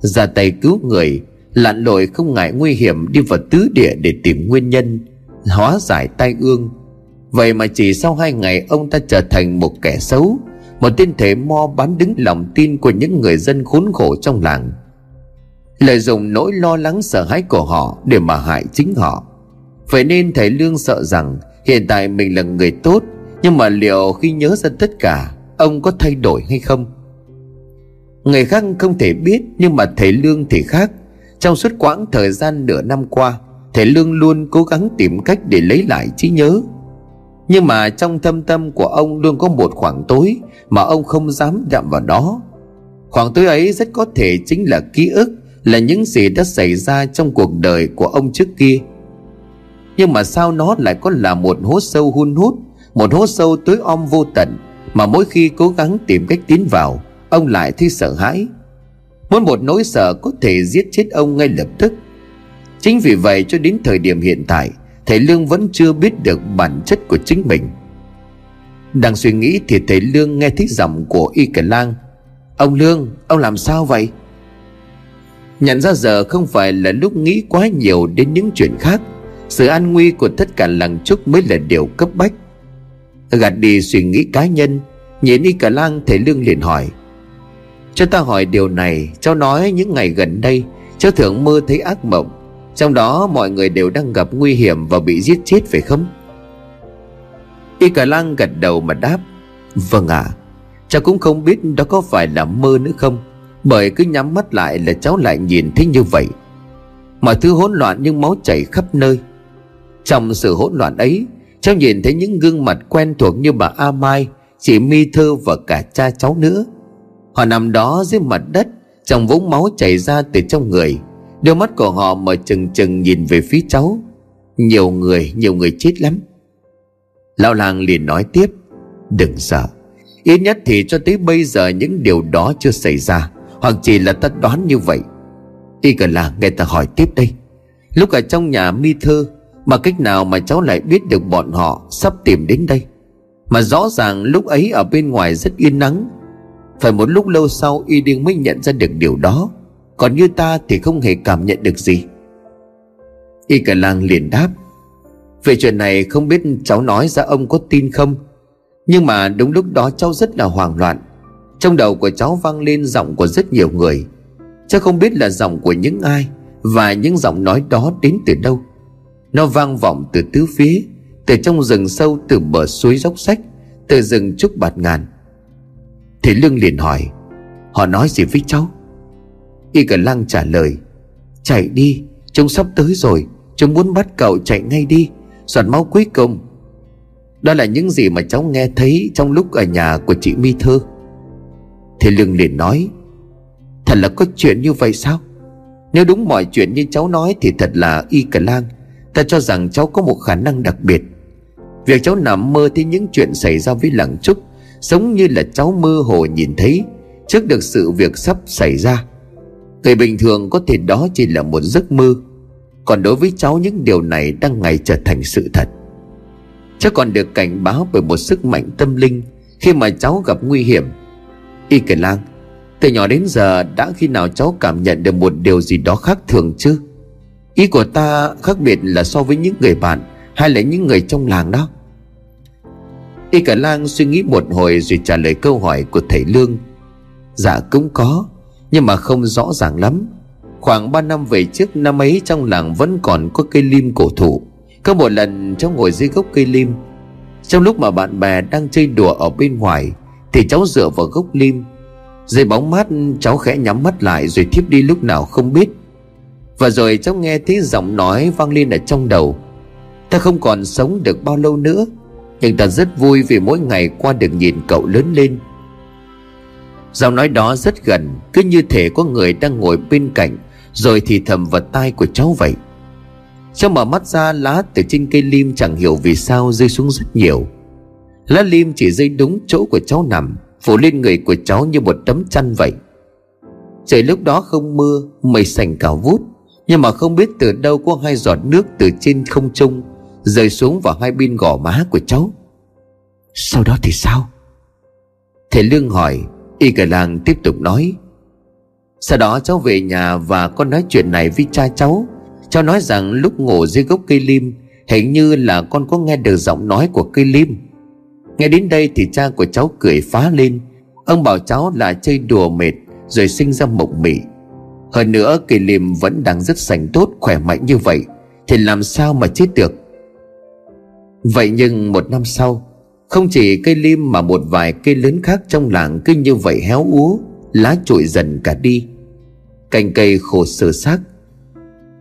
Ra tay cứu người, Lặn lội không ngại nguy hiểm đi vào tứ địa để tìm nguyên nhân, Hóa giải tai ương. Vậy mà chỉ sau hai ngày, ông ta trở thành một kẻ xấu. Một tên thể mo bán đứng lòng tin của những người dân khốn khổ trong làng. Lợi dụng nỗi lo lắng sợ hãi của họ để mà hại chính họ. Vậy nên thầy Lương sợ rằng hiện tại mình là người tốt nhưng mà liệu khi nhớ ra tất cả, Ông có thay đổi hay không? Người khác không thể biết, Nhưng mà thầy Lương thì khác. Trong suốt quãng thời gian nửa năm qua, Thầy Lương luôn cố gắng tìm cách để lấy lại trí nhớ. Nhưng mà trong thâm tâm của ông luôn có một khoảng tối Mà ông không dám chạm vào đó. Khoảng tối ấy rất có thể chính là ký ức, Là những gì đã xảy ra trong cuộc đời của ông trước kia. Nhưng mà sao nó lại có là một hố sâu hun hút? Một hố sâu tối om vô tận mà mỗi khi cố gắng tìm cách tiến vào ông lại thấy sợ hãi. Muốn một nỗi sợ có thể giết chết ông ngay lập tức. Chính vì vậy cho đến thời điểm hiện tại Thầy Lương vẫn chưa biết được bản chất của chính mình. Đang suy nghĩ thì thầy Lương nghe thấy giọng của Y Cờ Lang. Ông Lương, ông làm sao vậy? Nhận ra giờ không phải là lúc nghĩ quá nhiều đến những chuyện khác Sự an nguy của tất cả làng trúc mới là điều cấp bách. Gạt đi suy nghĩ cá nhân Nhìn Y cả Lang thầy Lương liền hỏi. Cho ta hỏi điều này Cháu nói những ngày gần đây Cháu thường mơ thấy ác mộng Trong đó mọi người đều đang gặp nguy hiểm Và bị giết chết phải không? Y Cả Lang gật đầu mà đáp Vâng ạ à, Cháu cũng không biết đó có phải là mơ nữa không Bởi cứ nhắm mắt lại là cháu lại nhìn thấy như vậy. Mọi thứ hỗn loạn nhưng máu chảy khắp nơi. Trong sự hỗn loạn ấy Cháu nhìn thấy những gương mặt quen thuộc như bà A Mai Chị Mi Thơ và cả cha cháu nữa. Họ nằm đó dưới mặt đất Trong vũng máu chảy ra từ trong người. Đôi mắt của họ mở chừng chừng nhìn về phía cháu. Nhiều người, nhiều người chết lắm. Lão làng liền nói tiếp Đừng sợ. Ít nhất thì cho tới bây giờ những điều đó chưa xảy ra Hoặc chỉ là ta đoán như vậy. Y cần là nghe ta hỏi tiếp đây. Lúc ở trong nhà mi thơ mà cách nào mà cháu lại biết được bọn họ Sắp tìm đến đây? Mà rõ ràng lúc ấy ở bên ngoài rất yên nắng. Phải một lúc lâu sau Y Điên mới nhận ra được điều đó. Còn như ta thì không hề cảm nhận được gì. Y cả làng liền đáp. Về chuyện này không biết cháu nói ra ông có tin không? Nhưng mà đúng lúc đó cháu rất là hoảng loạn. Trong đầu của cháu vang lên giọng của rất nhiều người. Cháu không biết là giọng của những ai Và những giọng nói đó đến từ đâu. Nó vang vọng từ tứ phía, Từ trong rừng sâu, từ bờ suối dốc sách Từ rừng trúc bạt ngàn. Thế Lương liền hỏi, Họ nói gì với cháu? Y cả lăng trả lời, Chạy đi, Chúng sắp tới rồi, Chúng muốn bắt cậu chạy ngay đi, Giọt máu cuối cùng. Đó là những gì mà cháu nghe thấy Trong lúc ở nhà của chị Mi Thơ. Thế Lương liền nói, Thật là có chuyện như vậy sao? Nếu đúng mọi chuyện như cháu nói Thì thật là y cả lang Ta cho rằng cháu có một khả năng đặc biệt. Việc cháu nằm mơ thấy những chuyện xảy ra với làng trúc Giống như là cháu mơ hồ nhìn thấy Trước được sự việc sắp xảy ra. Người bình thường có thể đó chỉ là một giấc mơ. Còn đối với cháu, những điều này đang ngày trở thành sự thật. Cháu còn được cảnh báo bởi một sức mạnh tâm linh Khi mà cháu gặp nguy hiểm. Y kể lang, từ nhỏ đến giờ đã khi nào cháu cảm nhận được một điều gì đó khác thường chứ? Ý của ta khác biệt là so với những người bạn Hay là những người trong làng đó. Y cả lang suy nghĩ một hồi rồi trả lời câu hỏi của thầy Lương. Dạ cũng có, Nhưng mà không rõ ràng lắm. Khoảng 3 năm về trước năm ấy trong làng vẫn còn có cây lim cổ thụ. Có một lần cháu ngồi dưới gốc cây lim. Trong lúc mà bạn bè đang chơi đùa ở bên ngoài Thì cháu dựa vào gốc lim. Dưới bóng mát, cháu khẽ nhắm mắt lại Rồi thiếp đi lúc nào không biết. Và rồi cháu nghe thấy giọng nói vang lên ở trong đầu. Ta không còn sống được bao lâu nữa, Nhưng ta rất vui vì mỗi ngày qua được nhìn cậu lớn lên. Giọng nói đó rất gần, Cứ như thể có người đang ngồi bên cạnh, Rồi thì thầm vào tai của cháu vậy. Cháu mở mắt ra, lá từ trên cây lim chẳng hiểu vì sao rơi xuống rất nhiều. Lá lim chỉ rơi đúng chỗ của cháu nằm, phủ lên người của cháu như một tấm chăn vậy. Trời lúc đó không mưa, mây sành cào vút nhưng mà không biết từ đâu có hai giọt nước từ trên không trung rơi xuống vào hai bên gò má của cháu. Sau đó thì sao? Thầy lương hỏi y cả làng tiếp tục nói sau đó cháu về nhà và có nói chuyện này với cha cháu. Cháu nói rằng lúc ngủ dưới gốc cây lim hình như là con có nghe được giọng nói của cây lim. Nghe đến đây thì cha của cháu cười phá lên. Ông bảo cháu là chơi đùa mệt Rồi sinh ra mộng mị hơn nữa cây liềm vẫn đang rất sành tốt, Khỏe mạnh như vậy, Thì làm sao mà chết được? Vậy nhưng một năm sau, Không chỉ cây lim mà một vài cây lớn khác trong làng Cứ như vậy héo úa, Lá trụi dần cả đi. Cành cây khổ sơ xác,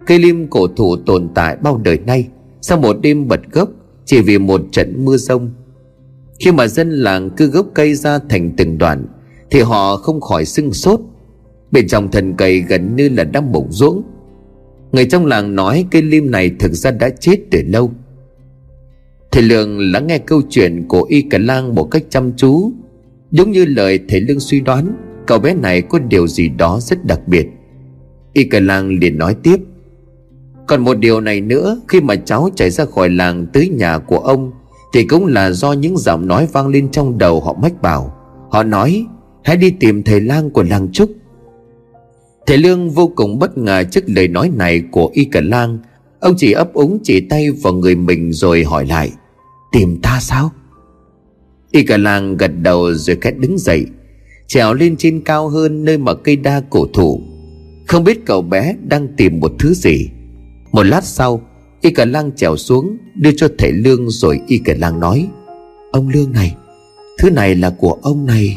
Cây lim cổ thụ tồn tại bao đời nay, Sau một đêm bật gốc, Chỉ vì một trận mưa rông. Khi mà dân làng cứ gốc cây ra thành từng đoạn, Thì họ không khỏi sưng sốt Bên trong thân cây gần như là đang mục ruỗng Người trong làng nói cây lim này thực ra đã chết từ lâu. Thầy Lương lắng nghe câu chuyện của Y Cả Lang một cách chăm chú. Đúng như lời thầy Lương suy đoán, Cậu bé này có điều gì đó rất đặc biệt. Y Cả Lang liền nói tiếp. Còn một điều này nữa, Khi mà cháu chạy ra khỏi làng tới nhà của ông, Thì cũng là do những giọng nói vang lên trong đầu họ mách bảo. Họ nói, Hãy đi tìm thầy lang của làng Trúc Thầy Lương vô cùng bất ngờ trước lời nói này của Y Cả Lang. Ông chỉ ấp úng chỉ tay vào người mình rồi hỏi lại, Tìm ta sao? Y Cả Lang gật đầu rồi khẽ đứng dậy, Trèo lên trên cao hơn nơi mà cây đa cổ thụ. Không biết cậu bé đang tìm một thứ gì. Một lát sau, Y Cả Lang trèo xuống, Đưa cho thầy Lương rồi Y Cả Lang nói, Ông Lương này, Thứ này là của ông này.